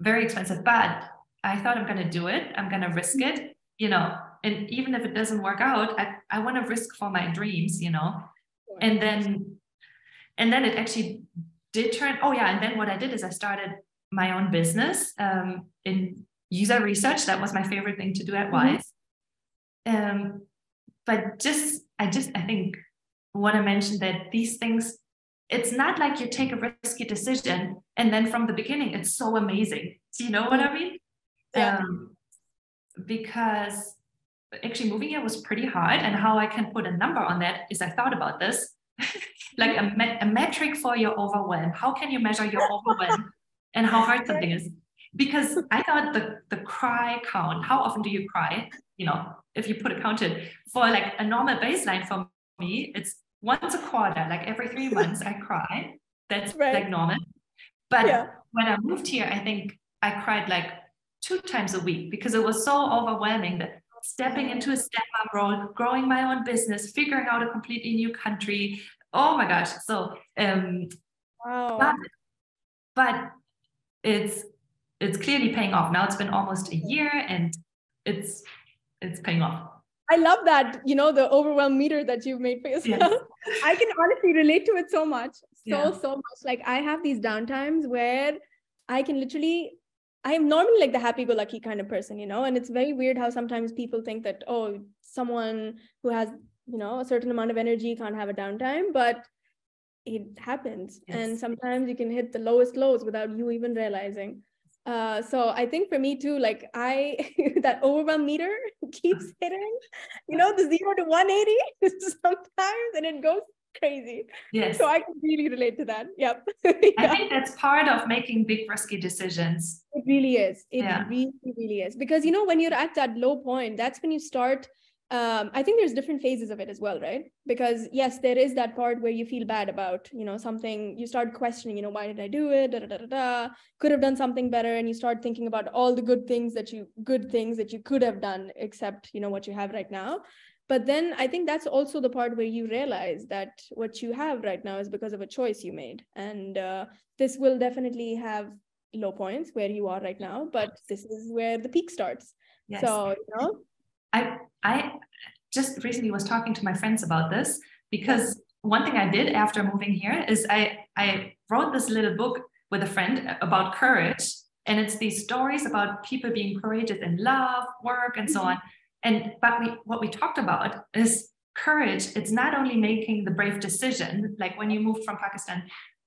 [SPEAKER 2] very expensive. But I thought I'm going to do it. I'm going to risk it, you know, and even if it doesn't work out i, I want to risk for my dreams you know and then and then it actually did turn oh yeah and then what i did is i started my own business um, in user research that was my favorite thing to do at mm-hmm. Um, but just i just i think want to mention that these things it's not like you take a risky decision and then from the beginning it's so amazing do you know what i mean yeah. Um, because actually moving here was pretty hard. And how I can put a number on that is I thought about this like a, a metric for your overwhelm. How can you measure your overwhelm and how hard something is? Because I thought the, the cry count, how often do you cry? You know, if you put a count in for like a normal baseline for me, it's once a quarter, like every three months I cry. That's right. like normal. But yeah. when I moved here, I think I cried like two times a week because it was so overwhelming that stepping into a step up role, growing my own business, figuring out a completely new country. Oh my gosh. So um wow. but, but it's it's clearly paying off. Now it's been almost a year and it's it's paying off.
[SPEAKER 1] I love that, you know, the overwhelm meter that you've made for yourself. Yes. I can honestly relate to it so much. So, yeah. so much. Like I have these downtimes where I can literally I'm normally like the happy-go-lucky kind of person, you know, and it's very weird how sometimes people think that oh, someone who has you know a certain amount of energy can't have a downtime, but it happens, yes. and sometimes you can hit the lowest lows without you even realizing. Uh, so I think for me too, like I that overwhelm meter keeps hitting, you know, the zero to 180 sometimes, and it goes crazy. Yes. So I can really relate to that. Yep.
[SPEAKER 2] yeah. I think that's part of making big risky decisions.
[SPEAKER 1] It really is. It yeah. really, really is. Because you know, when you're at that low point, that's when you start. Um, I think there's different phases of it as well, right? Because yes, there is that part where you feel bad about, you know, something. You start questioning, you know, why did I do it? Da, da, da, da, Could have done something better, and you start thinking about all the good things that you good things that you could have done, except you know what you have right now but then i think that's also the part where you realize that what you have right now is because of a choice you made and uh, this will definitely have low points where you are right now but this is where the peak starts yes. so you know
[SPEAKER 2] i i just recently was talking to my friends about this because one thing i did after moving here is i i wrote this little book with a friend about courage and it's these stories about people being courageous in love work and so mm-hmm. on and but we what we talked about is courage. It's not only making the brave decision, like when you moved from Pakistan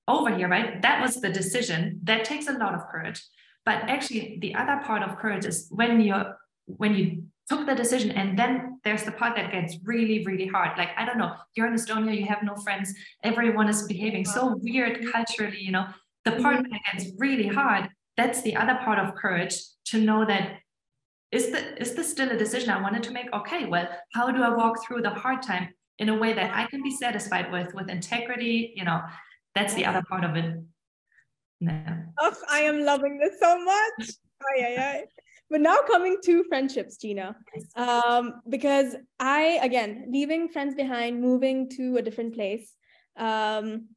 [SPEAKER 2] over here, right? That was the decision. That takes a lot of courage. But actually, the other part of courage is when you're when you took the decision and then there's the part that gets really really hard like i don't know you're in estonia you have no friends everyone is behaving so weird culturally you know the part mm-hmm. that gets really hard that's the other part of courage to know that is, the, is this still a decision I wanted to make? Okay, well, how do I walk through the hard time in a way that I can be satisfied with, with integrity? You know, that's the other part of it.
[SPEAKER 1] No. Oh, I am loving this so much. Aye, aye, aye. But now coming to friendships, Gina, um, because I, again, leaving friends behind, moving to a different place. Um,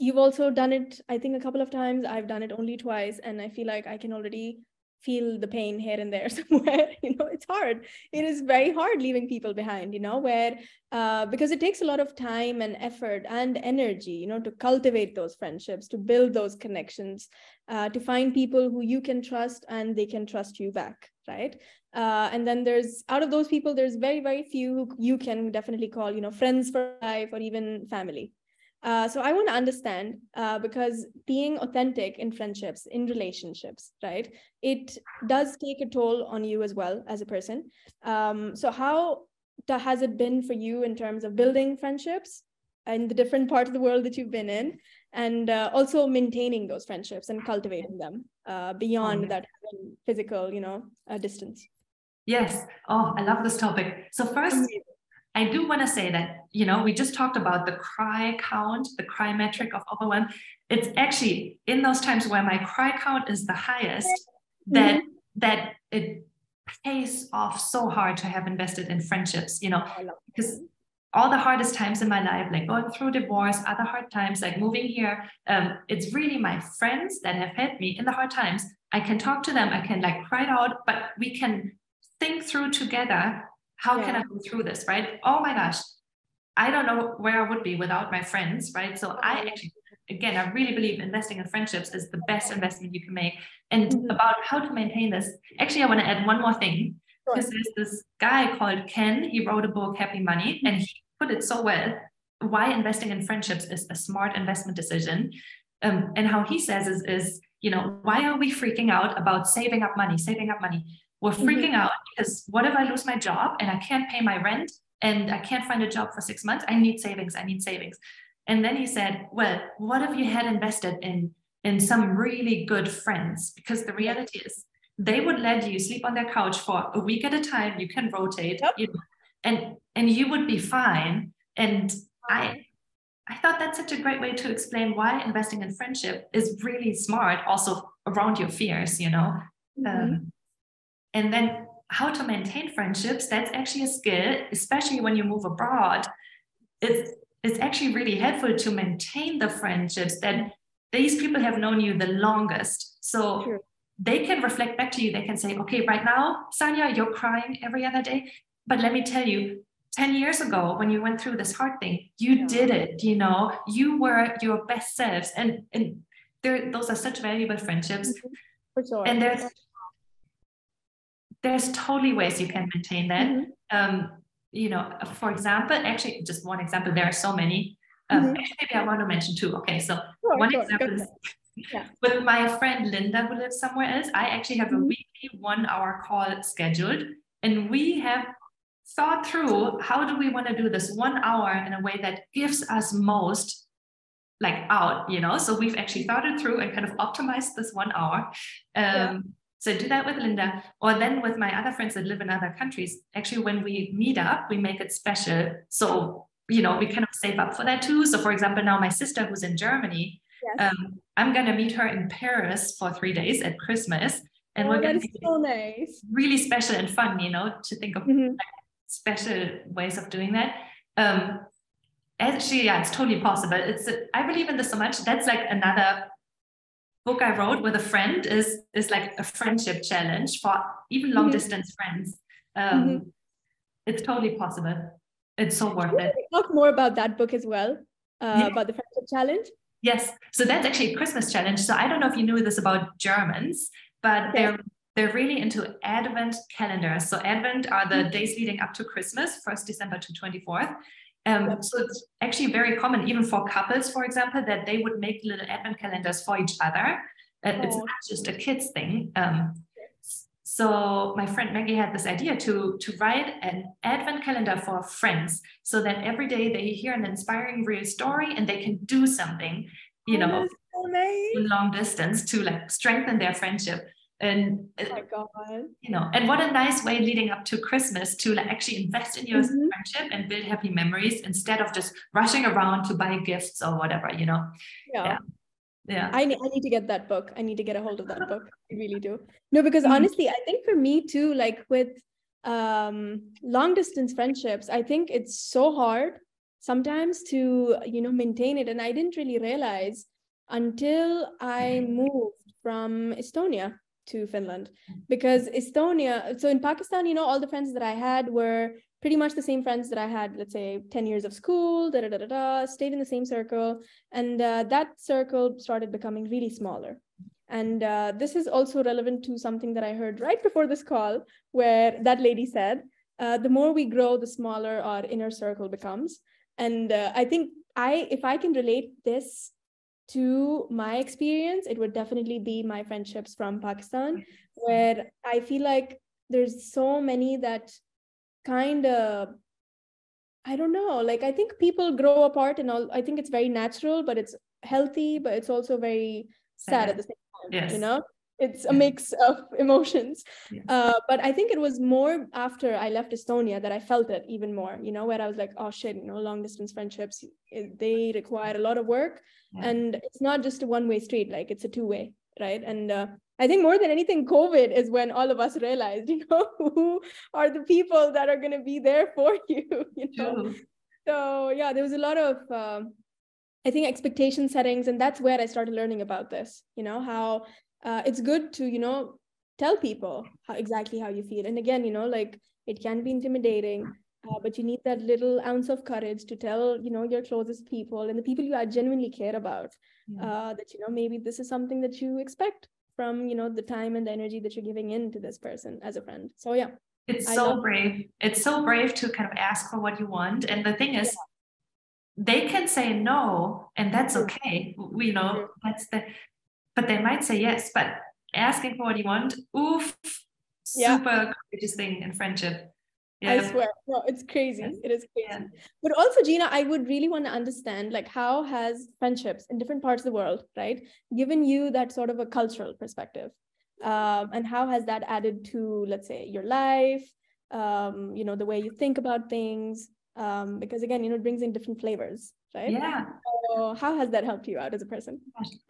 [SPEAKER 1] you've also done it, I think, a couple of times. I've done it only twice, and I feel like I can already feel the pain here and there somewhere you know it's hard. It is very hard leaving people behind you know where uh, because it takes a lot of time and effort and energy you know to cultivate those friendships to build those connections uh, to find people who you can trust and they can trust you back right? Uh, and then there's out of those people there's very very few who you can definitely call you know friends for life or even family uh, so I want to understand uh, because being authentic in friendships, in relationships, right? It does take a toll on you as well as a person. Um, so how has it been for you in terms of building friendships in the different part of the world that you've been in, and uh, also maintaining those friendships and cultivating them uh, beyond oh, that physical, you know, uh, distance?
[SPEAKER 2] Yes. Oh, I love this topic. So first. I do want to say that, you know, we just talked about the cry count, the cry metric of overwhelm. It's actually in those times where my cry count is the highest that mm-hmm. that it pays off so hard to have invested in friendships, you know, because all the hardest times in my life, like going through divorce, other hard times, like moving here, um, it's really my friends that have helped me in the hard times. I can talk to them, I can like cry out, but we can think through together how yeah. can I go through this, right? Oh my gosh, I don't know where I would be without my friends, right? So I actually, again, I really believe investing in friendships is the best investment you can make. And mm-hmm. about how to maintain this, actually, I want to add one more thing because sure. there's this guy called Ken. He wrote a book, Happy Money, and he put it so well. Why investing in friendships is a smart investment decision. Um, and how he says is, is, you know, why are we freaking out about saving up money, saving up money? We're mm-hmm. freaking mm-hmm. out because what if I lose my job and I can't pay my rent and I can't find a job for six months? I need savings. I need savings. And then he said, Well, what if you had invested in in some really good friends? Because the reality is they would let you sleep on their couch for a week at a time. You can rotate, yep. you know, and and you would be fine. And I I thought that's such a great way to explain why investing in friendship is really smart, also around your fears, you know. Mm-hmm. Um, and then how to maintain friendships, that's actually a skill, especially when you move abroad. It's it's actually really helpful to maintain the friendships that these people have known you the longest. So sure. they can reflect back to you. They can say, okay, right now, Sanya, you're crying every other day. But let me tell you, 10 years ago when you went through this hard thing you yeah. did it you know you were your best selves and and there those are such valuable friendships mm-hmm. sure. and there's there's totally ways you can maintain that mm-hmm. um you know for example actually just one example there are so many um, mm-hmm. actually maybe i want to mention two okay so sure, one sure. example is yeah. with my friend linda who lives somewhere else i actually have a mm-hmm. weekly one hour call scheduled and we have thought through how do we want to do this one hour in a way that gives us most like out you know so we've actually thought it through and kind of optimized this one hour um, yeah. So do that with linda or then with my other friends that live in other countries actually when we meet up we make it special so you know we kind of save up for that too so for example now my sister who's in germany yes. um, i'm going to meet her in paris for three days at christmas and oh, we're going to be
[SPEAKER 1] so nice
[SPEAKER 2] really special and fun you know to think of mm-hmm. like, special ways of doing that. Um, actually, yeah, it's totally possible. It's I believe in this so much. That's like another book I wrote with a friend is is like a friendship challenge for even long mm-hmm. distance friends. Um, mm-hmm. It's totally possible. It's so worth it.
[SPEAKER 1] Talk more about that book as well. Uh, yeah. About the friendship challenge.
[SPEAKER 2] Yes, so that's actually a Christmas challenge. So I don't know if you knew this about Germans, but okay. they're they're really into Advent calendars. So Advent are the mm-hmm. days leading up to Christmas, 1st December to 24th. Um, so it's actually very common, even for couples, for example, that they would make little Advent calendars for each other. Uh, It's not just a kids thing. Um, so my friend Maggie had this idea to, to write an Advent calendar for friends so that every day they hear an inspiring real story and they can do something, you oh, know, so nice. long distance to like strengthen their friendship and oh my God. you know and what a nice way leading up to christmas to like actually invest in your mm-hmm. friendship and build happy memories instead of just rushing around to buy gifts or whatever you know
[SPEAKER 1] yeah, yeah. yeah. I, need, I need to get that book i need to get a hold of that book i really do no because mm-hmm. honestly i think for me too like with um long distance friendships i think it's so hard sometimes to you know maintain it and i didn't really realize until i moved from estonia to Finland because Estonia, so in Pakistan, you know, all the friends that I had were pretty much the same friends that I had, let's say 10 years of school, da da da da, da stayed in the same circle. And uh, that circle started becoming really smaller. And uh, this is also relevant to something that I heard right before this call, where that lady said, uh, the more we grow, the smaller our inner circle becomes. And uh, I think I, if I can relate this to my experience, it would definitely be my friendships from Pakistan, where I feel like there's so many that kind of I don't know, like I think people grow apart and all I think it's very natural, but it's healthy, but it's also very sad at the same time. Yes. You know? It's a mix of emotions. Yes. Uh, but I think it was more after I left Estonia that I felt it even more, you know, where I was like, oh shit, you know, long distance friendships, they require a lot of work yeah. and it's not just a one way street like it's a two way right and uh, i think more than anything covid is when all of us realized you know who are the people that are going to be there for you you know so yeah there was a lot of um, i think expectation settings and that's where i started learning about this you know how uh, it's good to you know tell people how exactly how you feel. And again you know like it can be intimidating uh, but you need that little ounce of courage to tell you know your closest people and the people you are genuinely care about yeah. uh, that you know maybe this is something that you expect from you know the time and the energy that you're giving in to this person as a friend. So yeah.
[SPEAKER 2] It's I so brave. It's so brave to kind of ask for what you want. And the thing is yeah. they can say no and that's okay. We know that's the but they might say yes but asking for what you want oof super courageous thing in friendship
[SPEAKER 1] yeah. I swear. No, it's crazy. Yes. It is crazy. Yeah. But also, Gina, I would really want to understand like how has friendships in different parts of the world, right, given you that sort of a cultural perspective? Um, and how has that added to, let's say, your life, um, you know, the way you think about things? Um, because again, you know, it brings in different flavors right?
[SPEAKER 2] Yeah.
[SPEAKER 1] So how has that helped you out as a person?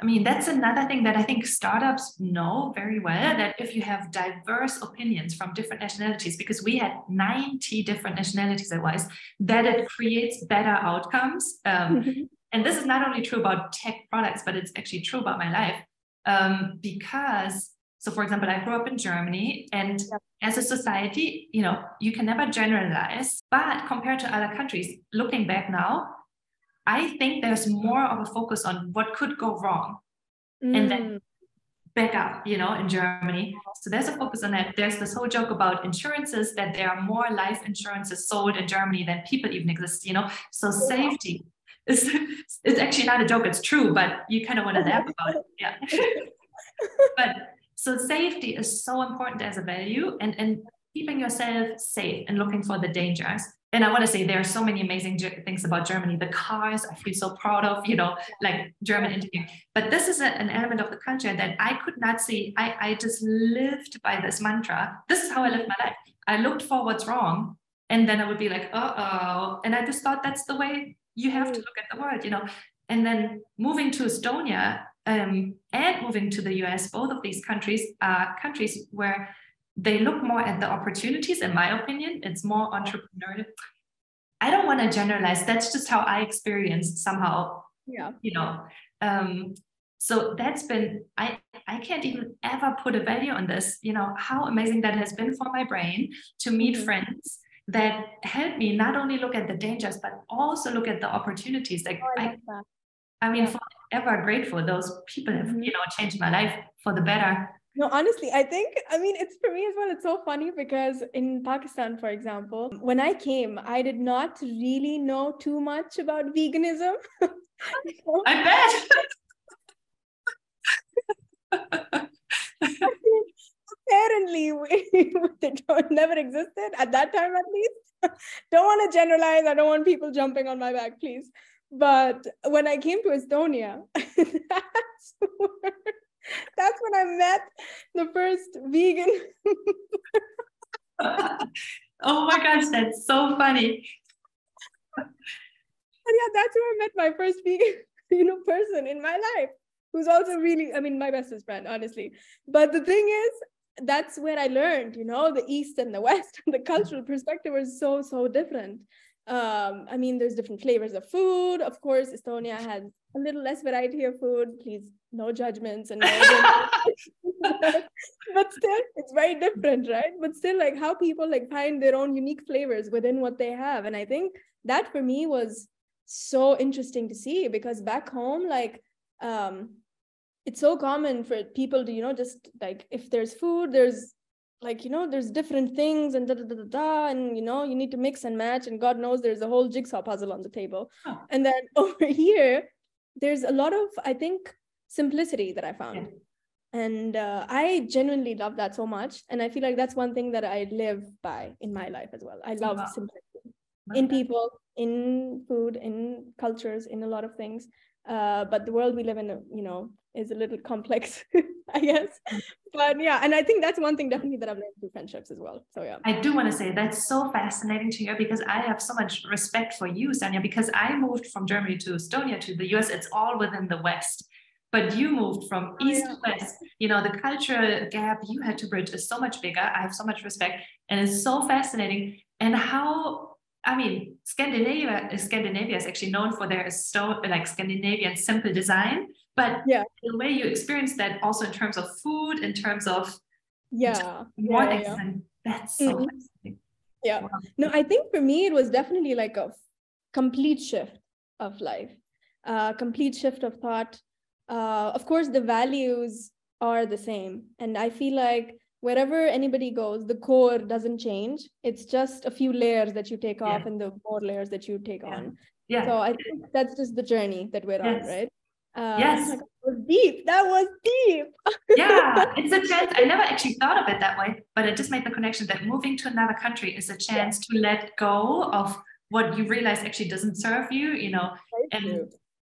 [SPEAKER 2] I mean, that's another thing that I think startups know very well that if you have diverse opinions from different nationalities, because we had 90 different nationalities at Wise, that it creates better outcomes. Um, mm-hmm. and this is not only true about tech products, but it's actually true about my life. Um, because so, for example, I grew up in Germany, and as a society, you know, you can never generalize. But compared to other countries, looking back now, I think there's more of a focus on what could go wrong, mm. and then mm. back up. You know, in Germany, so there's a focus on that. There's this whole joke about insurances that there are more life insurances sold in Germany than people even exist. You know, so safety. is it's actually not a joke, it's true, but you kind of want to laugh about it. Yeah. but so safety is so important as a value and, and keeping yourself safe and looking for the dangers. And I want to say there are so many amazing things about Germany. The cars I feel so proud of, you know, like German engineering. But this is a, an element of the culture that I could not see. I, I just lived by this mantra. This is how I lived my life. I looked for what's wrong. And then I would be like, uh oh. And I just thought that's the way you have to look at the world, you know. And then moving to Estonia, um, and moving to the US, both of these countries are countries where they look more at the opportunities, in my opinion. It's more entrepreneurial. I don't want to generalize. That's just how I experienced somehow.
[SPEAKER 1] Yeah.
[SPEAKER 2] You know. Um, so that's been I I can't even ever put a value on this. You know how amazing that has been for my brain to meet mm-hmm. friends that help me not only look at the dangers but also look at the opportunities. Like oh, I, I, I mean, yeah. forever grateful. Those people have, mm-hmm. you know, changed my life for the better.
[SPEAKER 1] No, honestly, I think, I mean, it's for me as well. It's so funny because in Pakistan, for example, when I came, I did not really know too much about veganism.
[SPEAKER 2] I
[SPEAKER 1] bet. Apparently, we, never existed at that time, at least. don't want to generalize. I don't want people jumping on my back, please. But when I came to Estonia, that's, where, that's when I met the first vegan.
[SPEAKER 2] oh my gosh, that's so funny.
[SPEAKER 1] yeah, that's where I met my first vegan, you know, person in my life who's also really, I mean, my bestest friend, honestly. But the thing is, that's where I learned, you know, the East and the West, the cultural perspective was so, so different um, I mean, there's different flavors of food. Of course, Estonia has a little less variety of food. Please, no judgments and no but still, it's very different, right? But still, like how people like find their own unique flavors within what they have, and I think that for me was so interesting to see because back home, like, um, it's so common for people to you know just like if there's food, there's like you know there's different things and da da da da da and you know you need to mix and match and god knows there's a whole jigsaw puzzle on the table oh. and then over here there's a lot of i think simplicity that i found. Yeah. and uh, i genuinely love that so much. And i feel like that's one thing that i live by in my life as well. I love wow. simplicity in people in food in cultures in a lot of things. Uh, but the world we live in you know is a little complex, I guess. But yeah, and I think that's one thing definitely that I've learned through friendships as well. So yeah.
[SPEAKER 2] I do want to say that's so fascinating to hear because I have so much respect for you, Sanya, because I moved from Germany to Estonia to the US. It's all within the West. But you moved from oh, east yeah. to west. You know, the cultural gap you had to bridge is so much bigger. I have so much respect. And it's so fascinating. And how I mean, Scandinavia, Scandinavia is actually known for their stone, like Scandinavian simple design. But
[SPEAKER 1] yeah,
[SPEAKER 2] the way you experience that also in terms of food, in terms of
[SPEAKER 1] yeah,
[SPEAKER 2] more yeah, yeah. that's so mm-hmm. fascinating.
[SPEAKER 1] Yeah. Wow. No, I think for me it was definitely like a complete shift of life, a uh, complete shift of thought. Uh, of course, the values are the same, and I feel like wherever anybody goes, the core doesn't change. It's just a few layers that you take off, and the more layers that you take
[SPEAKER 2] yeah.
[SPEAKER 1] on.
[SPEAKER 2] Yeah.
[SPEAKER 1] So I think that's just the journey that we're yes. on, right?
[SPEAKER 2] Uh, yes.
[SPEAKER 1] that was deep. That was deep.
[SPEAKER 2] yeah, it's a chance. I never actually thought of it that way, but I just made the connection that moving to another country is a chance yeah. to let go of what you realize actually doesn't serve you, you know, and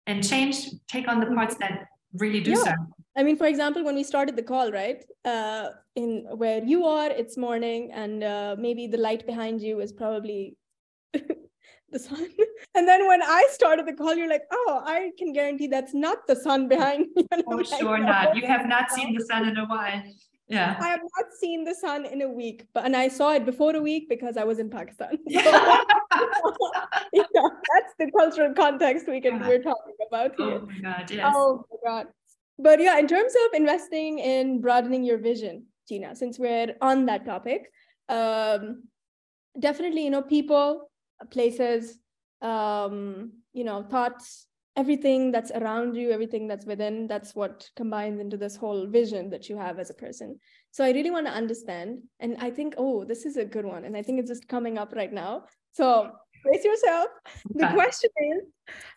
[SPEAKER 2] and change, take on the mm-hmm. parts that really do yeah. serve.
[SPEAKER 1] I mean, for example, when we started the call, right? Uh, in where you are, it's morning, and uh, maybe the light behind you is probably the sun. And then when I started the call, you're like, oh, I can guarantee that's not the sun behind me.
[SPEAKER 2] For like, sure not. You have not seen the sun in a while. Yeah.
[SPEAKER 1] I have not seen the sun in a week, but and I saw it before a week because I was in Pakistan. So, yeah, that's the cultural context we can we're talking about here.
[SPEAKER 2] Oh my god, yes.
[SPEAKER 1] Oh my god. But yeah, in terms of investing in broadening your vision, Gina, since we're on that topic, um, definitely, you know, people, places, um, you know, thoughts, everything that's around you, everything that's within, that's what combines into this whole vision that you have as a person. So I really want to understand. And I think, oh, this is a good one. And I think it's just coming up right now. So brace yourself. The question is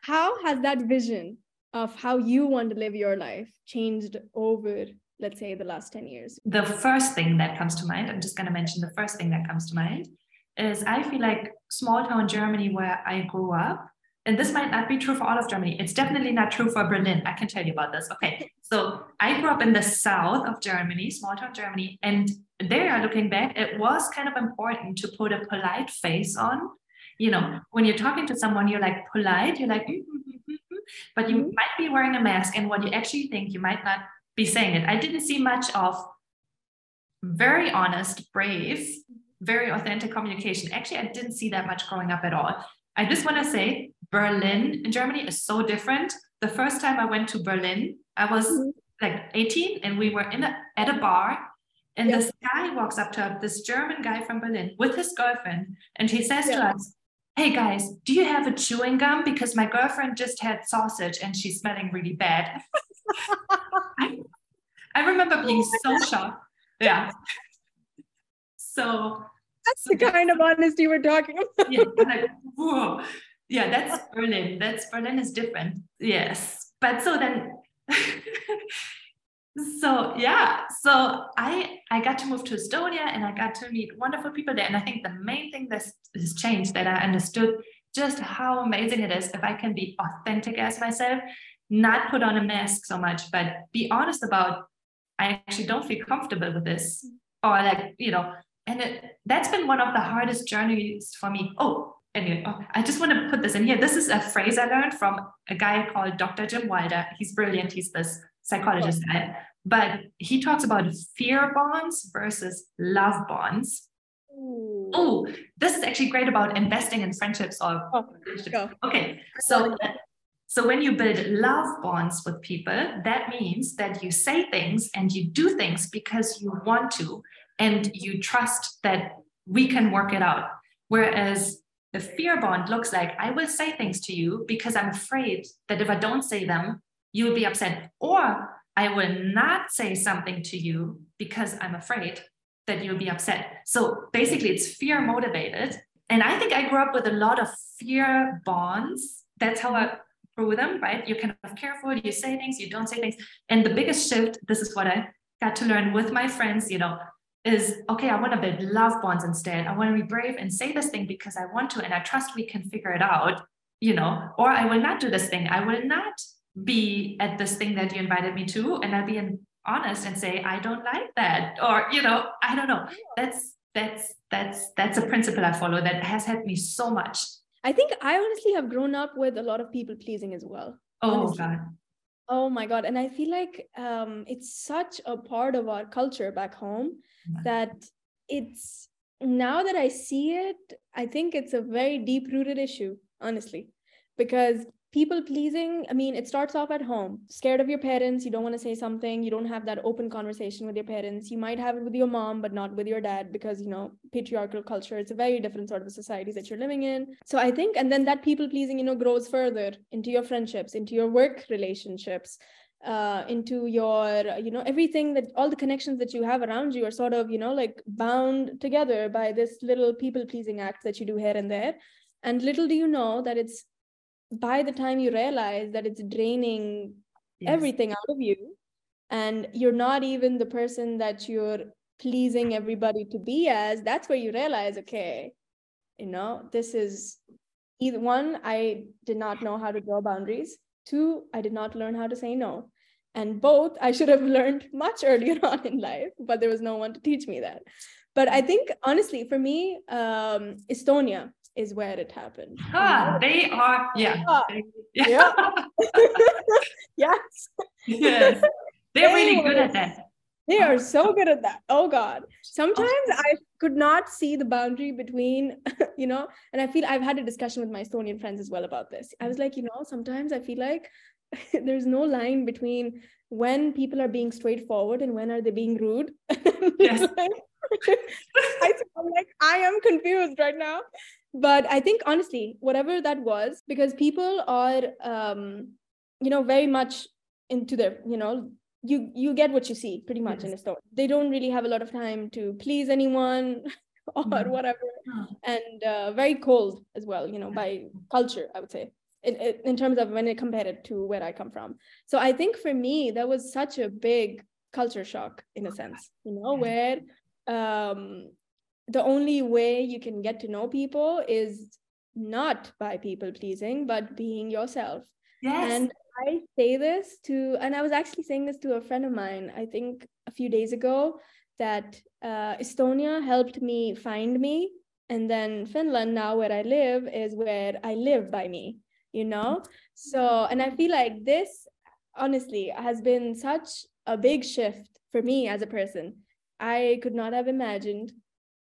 [SPEAKER 1] how has that vision of how you want to live your life changed over, let's say, the last 10 years?
[SPEAKER 2] The first thing that comes to mind, I'm just going to mention the first thing that comes to mind is I feel like small town Germany where I grew up and this might not be true for all of Germany. It's definitely not true for Berlin. I can tell you about this. Okay. So I grew up in the south of Germany, small town Germany. And there, looking back, it was kind of important to put a polite face on. You know, when you're talking to someone, you're like polite, you're like, mm-hmm, but you mm-hmm. might be wearing a mask. And what you actually think, you might not be saying it. I didn't see much of very honest, brave, very authentic communication. Actually, I didn't see that much growing up at all. I just want to say Berlin in Germany is so different. The first time I went to Berlin, I was mm-hmm. like 18 and we were in a, at a bar and this guy walks up to us, this German guy from Berlin with his girlfriend and he says to us, Hey guys, do you have a chewing gum? Because my girlfriend just had sausage and she's smelling really bad. I, I remember being so shocked. Yeah. So
[SPEAKER 1] that's the kind of honesty we're talking about.
[SPEAKER 2] yeah, like, whoa. Yeah, that's Berlin. That's Berlin is different. Yes. But so then so yeah, so I I got to move to Estonia and I got to meet wonderful people there. And I think the main thing that has changed that I understood just how amazing it is if I can be authentic as myself, not put on a mask so much, but be honest about I actually don't feel comfortable with this. Or like, you know, and it, that's been one of the hardest journeys for me. Oh, anyway, oh, I just want to put this in here. This is a phrase I learned from a guy called Dr. Jim Wilder. He's brilliant. He's this psychologist guy, but he talks about fear bonds versus love bonds. Oh, this is actually great about investing in friendships or oh, okay. So so when you build love bonds with people, that means that you say things and you do things because you want to and you trust that we can work it out. Whereas the fear bond looks like I will say things to you because I'm afraid that if I don't say them, you will be upset. Or I will not say something to you because I'm afraid that you'll be upset. So basically, it's fear motivated. And I think I grew up with a lot of fear bonds. That's how I grew them, right? You're kind of careful, you say things, you don't say things. And the biggest shift, this is what I got to learn with my friends, you know, is okay, I want to build love bonds instead. I want to be brave and say this thing because I want to, and I trust we can figure it out, you know, or I will not do this thing. I will not be at this thing that you invited me to, and I'll be honest and say, I don't like that. Or, you know, I don't know. That's that's that's that's a principle I follow that has helped me so much.
[SPEAKER 1] I think I honestly have grown up with a lot of people pleasing as well.
[SPEAKER 2] Oh honestly. God.
[SPEAKER 1] Oh my God. And I feel like um, it's such a part of our culture back home that it's now that I see it, I think it's a very deep rooted issue, honestly, because people pleasing, I mean, it starts off at home. Scared of your parents, you don't want to say something, you don't have that open conversation with your parents. You might have it with your mom, but not with your dad because, you know, patriarchal culture, it's a very different sort of society that you're living in. So I think, and then that people pleasing, you know, grows further into your friendships, into your work relationships uh, into your you know everything that all the connections that you have around you are sort of you know like bound together by this little people pleasing act that you do here and there and little do you know that it's by the time you realize that it's draining yes. everything out of you and you're not even the person that you're pleasing everybody to be as that's where you realize okay you know this is either one i did not know how to draw boundaries. Two i did not learn how to say no. And both i should have learned much earlier on in life but there was no one to teach me that. But i think honestly for me um, estonia is where it happened.
[SPEAKER 2] Ah, they are, yeah.
[SPEAKER 1] Yeah. yeah. yes.
[SPEAKER 2] Yes. They're they really good at that.
[SPEAKER 1] They are so good at that. Oh God. Sometimes I could not see the boundary between, you know, and I feel I've had a discussion with my Estonian friends as well about this. I was like, you know, sometimes I feel like there's no line between when people are being straightforward and when are they being rude. Yes. I, am like, I am confused right now. But I think honestly, whatever that was, because people are um, you know, very much into their, you know, you you get what you see pretty much yes. in a store. They don't really have a lot of time to please anyone or mm-hmm. whatever, and uh, very cold as well. You know, by culture, I would say. In, in terms of when it compared it to where I come from. So I think for me, that was such a big culture shock in a sense, you know, where um, the only way you can get to know people is not by people pleasing, but being yourself. Yes. And I say this to, and I was actually saying this to a friend of mine, I think a few days ago, that uh, Estonia helped me find me. And then Finland, now where I live, is where I live by me, you know? So, and I feel like this, honestly, has been such a big shift for me as a person. I could not have imagined,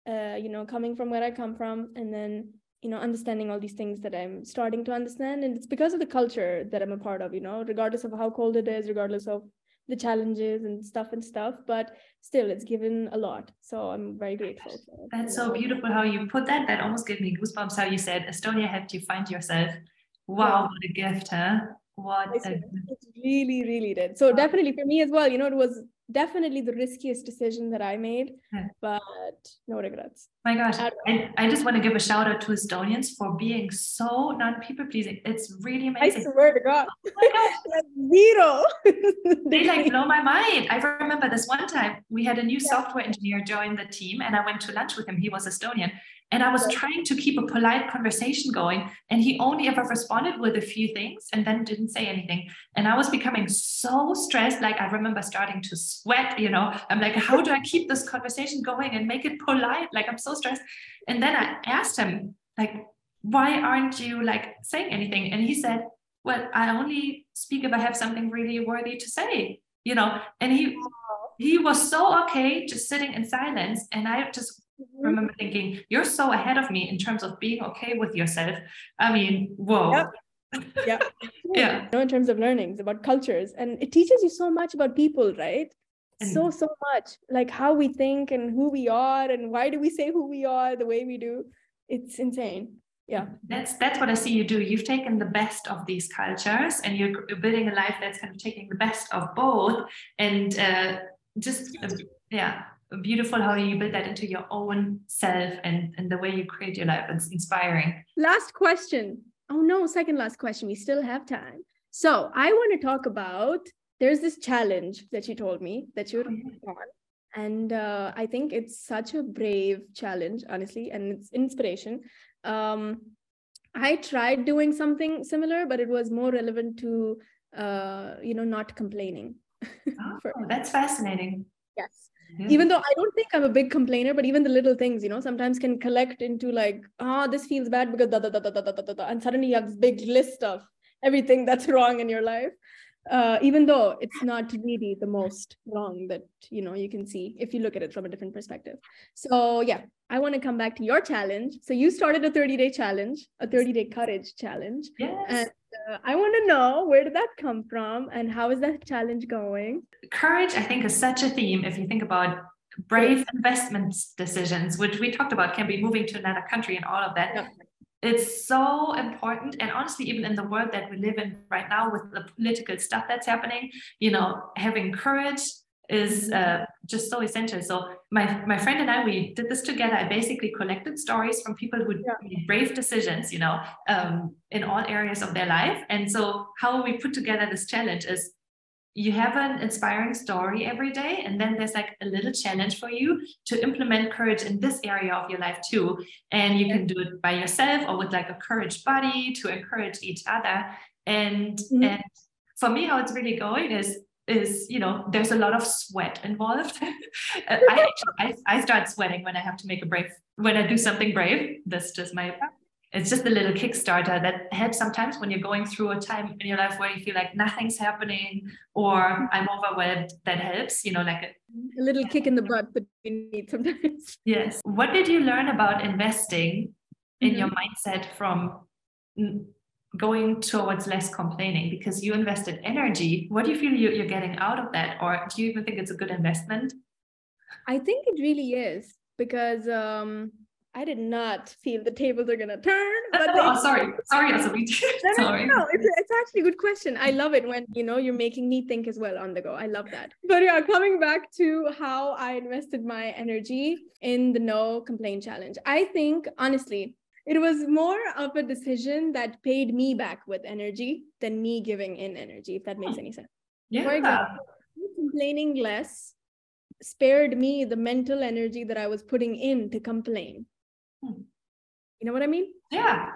[SPEAKER 1] uh, you know, coming from where I come from and then you know understanding all these things that i'm starting to understand. And it's because of the culture that i'm a part of you know regardless of how cold it is regardless of the challenges and stuff and stuff but still it's given a lot. So i'm very grateful
[SPEAKER 2] that's so beautiful how you put that. That almost gave me goosebumps how you said estonia helped you find yourself. Wow yeah. what a gift huh? What a...
[SPEAKER 1] it really really did. So definitely for me as well you know it was definitely the riskiest decision that I made, yeah. but no regrets.
[SPEAKER 2] My gosh, I, I just want to give a shout out to Estonians for being so non people pleasing. It's really amazing.
[SPEAKER 1] I swear to God. Oh my gosh. Zero.
[SPEAKER 2] they like blow my mind. I remember this one time we had a new yeah. software engineer join the team and I went to lunch with him. He was Estonian. And I was trying to keep a polite conversation going. And he only ever responded with a few things and then didn't say anything. And I was becoming so stressed. Like I remember starting to sweat, you know, I'm like, how do I keep this conversation going and make it polite? Like I'm so stressed. And then I asked him, like, why aren't you like saying anything? And he said, well, I only speak if I have something really worthy to say, you know, and he, he was so okay just sitting in silence. And I just remember thinking, you're so ahead of me in terms of being okay with yourself. I mean, whoa.
[SPEAKER 1] Yep. yeah yeah. You know, in terms of learnings about cultures and it teaches you so much about people right? So so much. Like how we think and who we are and why do we say who we are the way we do. It's insane. Yeah.
[SPEAKER 2] That's that's what i see you do. You've taken the best of these cultures and you're building a life that's kind of taking the best of both and uh, just uh, yeah beautiful how you build that into your own self and, and the way you create your life. It's inspiring.
[SPEAKER 1] Last question. Oh no, second last question. We still have time. So I want to talk about there's this challenge that you told me that you're oh, on. And uh, I think it's such a brave challenge, honestly, and it's inspiration. Um, I tried doing something similar, but it was more relevant to, uh, you know, not complaining.
[SPEAKER 2] oh, that's fascinating.
[SPEAKER 1] Yes yeah. even though i don't think i'm a big complainer but even the little things you know sometimes can collect into like ah oh, this feels bad because da, da, da, da, da, da, da, da, and suddenly you have this big list of everything that's wrong in your life uh, even though it's not really the most wrong that you know you can see if you look at it from a different perspective so yeah i want to come back to your challenge so you started a 30 day challenge a 30 day courage challenge
[SPEAKER 2] yes.
[SPEAKER 1] and uh, i want to know where did that come from and how is that challenge going?
[SPEAKER 2] Courage i think is such a theme if you think about brave investment decisions which we talked about can be moving to another country and all of that. Yeah. It's so important and honestly even in the world that we live in right now with the political stuff that's happening you know having courage is uh, just so essential. So my my friend and i we did this together. I basically collected stories from people who yeah. made brave decisions you know um, in all areas of their life. And so how we put together this challenge is you have an inspiring story every day and then there's like a little challenge for you to implement courage in this area of your life too. And you can do it by yourself or with like a courage buddy to encourage each other. And mm-hmm. and for me how it's really going is is you know there's a lot of sweat involved I, actually, I, I start sweating when i have to make a brave when i do something brave that's just my it's just a little Kickstarter that helps sometimes when you're going through a time in your life where you feel like nothing's happening or I'm overwhelmed. That helps, you know, like
[SPEAKER 1] a, a little kick in the butt that we need sometimes.
[SPEAKER 2] Yes. What did you learn about investing in mm-hmm. your mindset from going towards less complaining? Because you invested energy. What do you feel you're getting out of that? Or do you even think it's a good investment?
[SPEAKER 1] I think it really is because um, I did not feel the tables are gonna turn.
[SPEAKER 2] But oh, sorry, sorry, sorry.
[SPEAKER 1] no, no, it's, it's actually a good question. I love it when you know you're making me think as well on the go. I love that. But yeah, coming back to how I invested my energy in the no complain challenge. I think honestly, it was more of a decision that paid me back with energy than me giving in energy, if that makes any sense.
[SPEAKER 2] Yeah. For example,
[SPEAKER 1] complaining less spared me the mental energy that I was putting in to complain. Hmm. You know what I mean?
[SPEAKER 2] Yeah.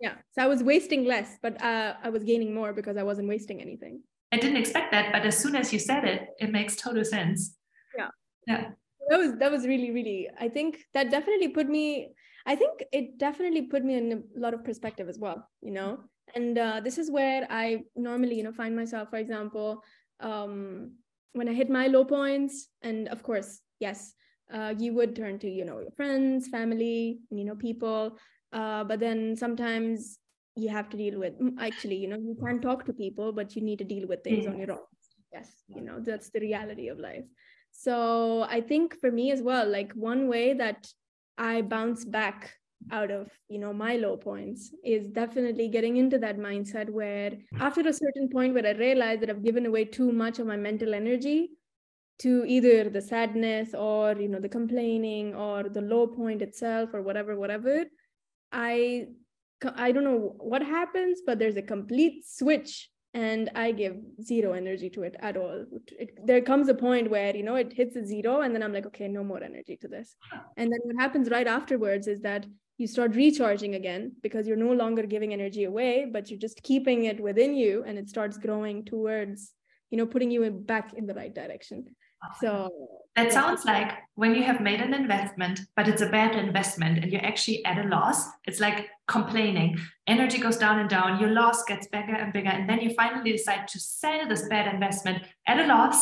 [SPEAKER 1] Yeah. So I was wasting less, but uh, I was gaining more because I wasn't wasting anything.
[SPEAKER 2] I didn't expect that, but as soon as you said it, it makes total sense.
[SPEAKER 1] Yeah.
[SPEAKER 2] Yeah.
[SPEAKER 1] That was that was really really. I think that definitely put me. I think it definitely put me in a lot of perspective as well. You know, and uh, this is where I normally you know find myself. For example, um, when I hit my low points, and of course, yes, uh, you would turn to you know your friends family you know people uh, but then sometimes you have to deal with mm, actually you know you can't talk to people but you need to deal with things on your own yes you know that's the reality of life so i think for me as well like one way that i bounce back out of you know my low points is definitely getting into that mindset where mm. after a certain point where i realize that i've given away too much of my mental energy to either the sadness or you know the complaining or the low point itself or whatever whatever i i don't know what happens but there's a complete switch and i give zero energy to it at all. It, there comes a point where you know it hits a zero and then i'm like okay no more energy to this. And then what happens right afterwards is that you start recharging again because you're no longer giving energy away but you're just keeping it within you and it starts growing towards you know putting you in, back in the right direction so
[SPEAKER 2] that sounds like when you have made an investment, but it's a bad investment and you're actually at a loss, it's like complaining. Energy goes down and down, your loss gets bigger and bigger. And then you finally decide to sell this bad investment at a loss.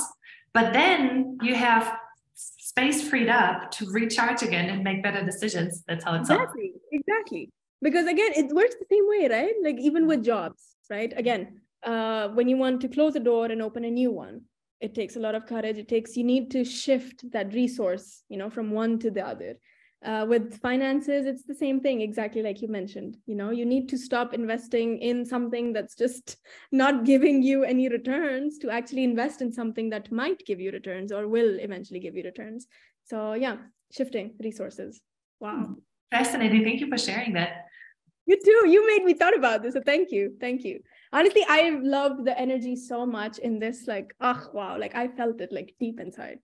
[SPEAKER 2] But then you have space freed up to recharge again and make better decisions. That's how it's
[SPEAKER 1] exactly, exactly. Because again, it works the same way, right? Like even with jobs, right? Again, uh, when you want to close a door and open a new one, it takes a lot of courage. It takes you need to shift that resource you know from one to the other. Uh, with finances it's the same thing exactly like you mentioned. You know you need to stop investing in something that's just not giving you any returns to actually invest in something that might give you returns or will eventually give you returns. So yeah shifting resources. Wow. Hmm.
[SPEAKER 2] fascinating. Thank you for sharing that.
[SPEAKER 1] You too. You made me thought about this so thank you. Thank you honestly i love the energy so much in this like oh wow like i felt it like deep inside.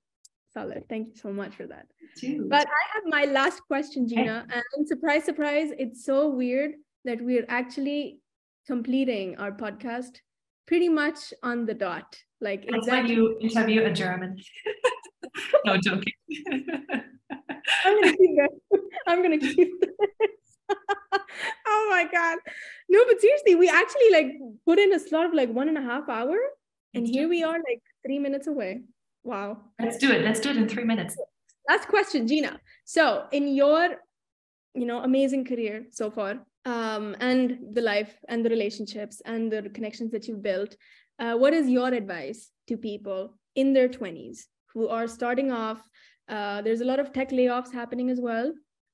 [SPEAKER 1] Solid. Thank you so much for that.
[SPEAKER 2] Too.
[SPEAKER 1] but i have my last question gina and surprise surprise it's so weird that we're actually completing our podcast pretty much on the dot. Like
[SPEAKER 2] That's exactly when you interview a german. No joking.
[SPEAKER 1] I'm gonna keep that i'm gonna keep that oh my god. No but seriously we actually like put in a slot of like one and a half hour and here we are like three minutes away. Wow.
[SPEAKER 2] Let's do it. Let's do it in three minutes.
[SPEAKER 1] Last question gina. So in your you know amazing career so far um, and the life and the relationships and the connections that you've built uh, what is your advice to people in their 20s who are starting off? Uh, there's a lot of tech layoffs happening as well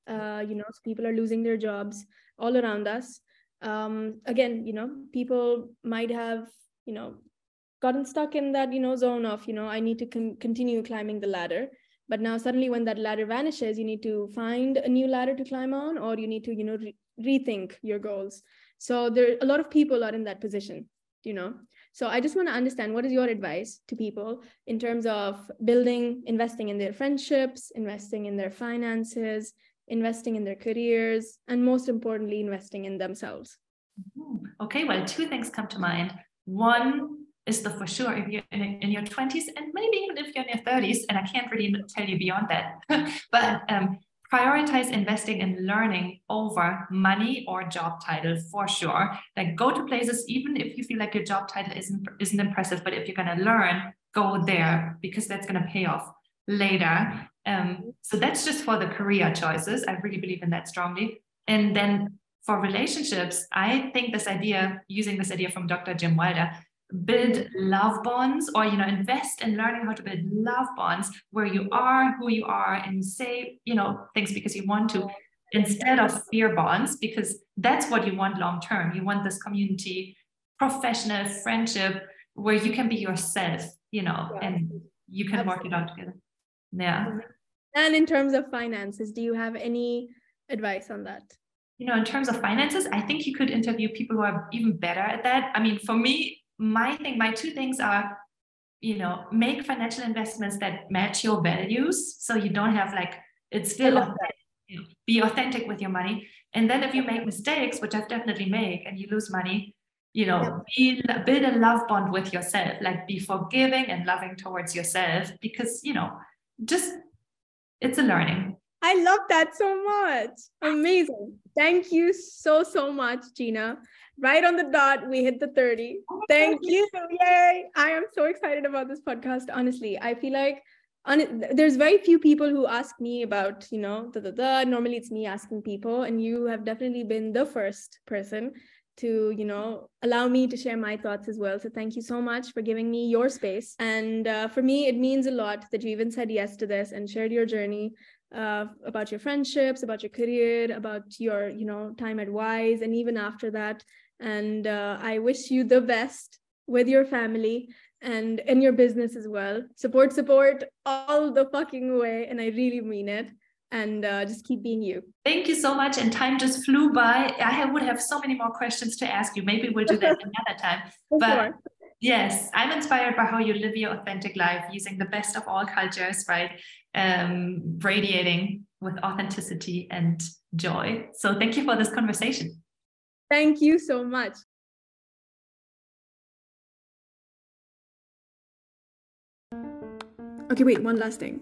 [SPEAKER 1] uh, you know people are losing their jobs all around us. Um, again you know people might have you know gotten stuck in that you know zone of you know i need to con- continue climbing the ladder. But now suddenly when that ladder vanishes you need to find a new ladder to climb on or you need to you know re- rethink your goals. So there a lot of people are in that position you know. So i just want to understand what is your advice to people in terms of building investing in their friendships investing in their finances investing in their careers, and most importantly, investing in themselves.
[SPEAKER 2] Okay, well, two things come to mind. One is the for sure if you're in, your 20s and maybe even if you're in your 30s, and I can't really tell you beyond that, but um, prioritize investing in learning over money or job title for sure. Like go to places, even if you feel like your job title isn't isn't impressive, but if you're gonna learn, go there because that's gonna pay off later. Um, so that's just for the career choices. I really believe in that strongly. And then for relationships, I think this idea, using this idea from Dr. Jim Wilder, build love bonds or you know invest in learning how to build love bonds where you are who you are and say you know things because you want to instead of fear bonds because that's what you want long term you want this community professional friendship where you can be yourself you know yeah. and you can Absolutely. work it out together yeah
[SPEAKER 1] and in terms of finances do you have any advice on that
[SPEAKER 2] you know in terms of finances i think you could interview people who are even better at that i mean for me my thing, my two things are, you know, make financial investments that match your values. So you don't have like, it's still authentic, you know, be authentic with your money. And then if you make mistakes, which I've definitely made, and you lose money, you know, be, build a love bond with yourself, like be forgiving and loving towards yourself because, you know, just it's a learning.
[SPEAKER 1] I love that so much. Amazing. Thank you so, so much, Gina. Right on the dot we hit the 30 thank you. Yay. I am so excited about this podcast honestly. I feel like on, there's very few people who ask me about you know the, the, the. Normally it's me asking people and you have definitely been the first person to you know allow me to share my thoughts as well. So thank you so much for giving me your space. And uh, for me it means a lot that you even said yes to this and shared your journey uh, about your friendships about your career about your you know time at wise and even after that. And uh, i wish you the best with your family and in your business as well. Support support all the fucking way. And i really mean it and uh, just keep being you.
[SPEAKER 2] Thank you so much and time just flew by. I would have so many more questions to ask you. Maybe we'll do that another time. But sure. yes i'm inspired by how you live your authentic life using the best of all cultures right? Um, radiating with authenticity and joy. So thank you for this conversation.
[SPEAKER 1] Thank you so much. Okay, wait, one last thing.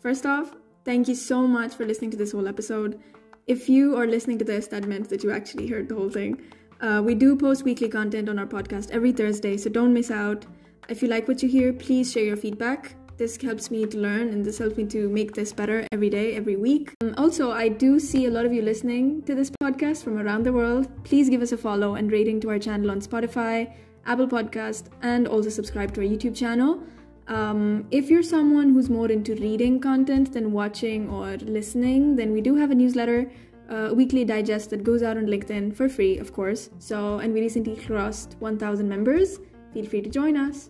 [SPEAKER 1] First off, thank you so much for listening to this whole episode. If you are listening to this, that meant that you actually heard the whole thing. Uh, we do post weekly content on our podcast every Thursday, so don't miss out. If you like what you hear, please share your feedback. This helps me to learn and this helps me to make this better every day, every week. Um, also, I do see a lot of you listening to this podcast from around the world. Please give us a follow and rating to our channel on Spotify, Apple Podcast, and also subscribe to our YouTube channel. Um, if you're someone who's more into reading content than watching or listening, then we do have a newsletter, uh, weekly digest that goes out on LinkedIn for free, of course. So, and we recently crossed 1,000 members. Feel free to join us.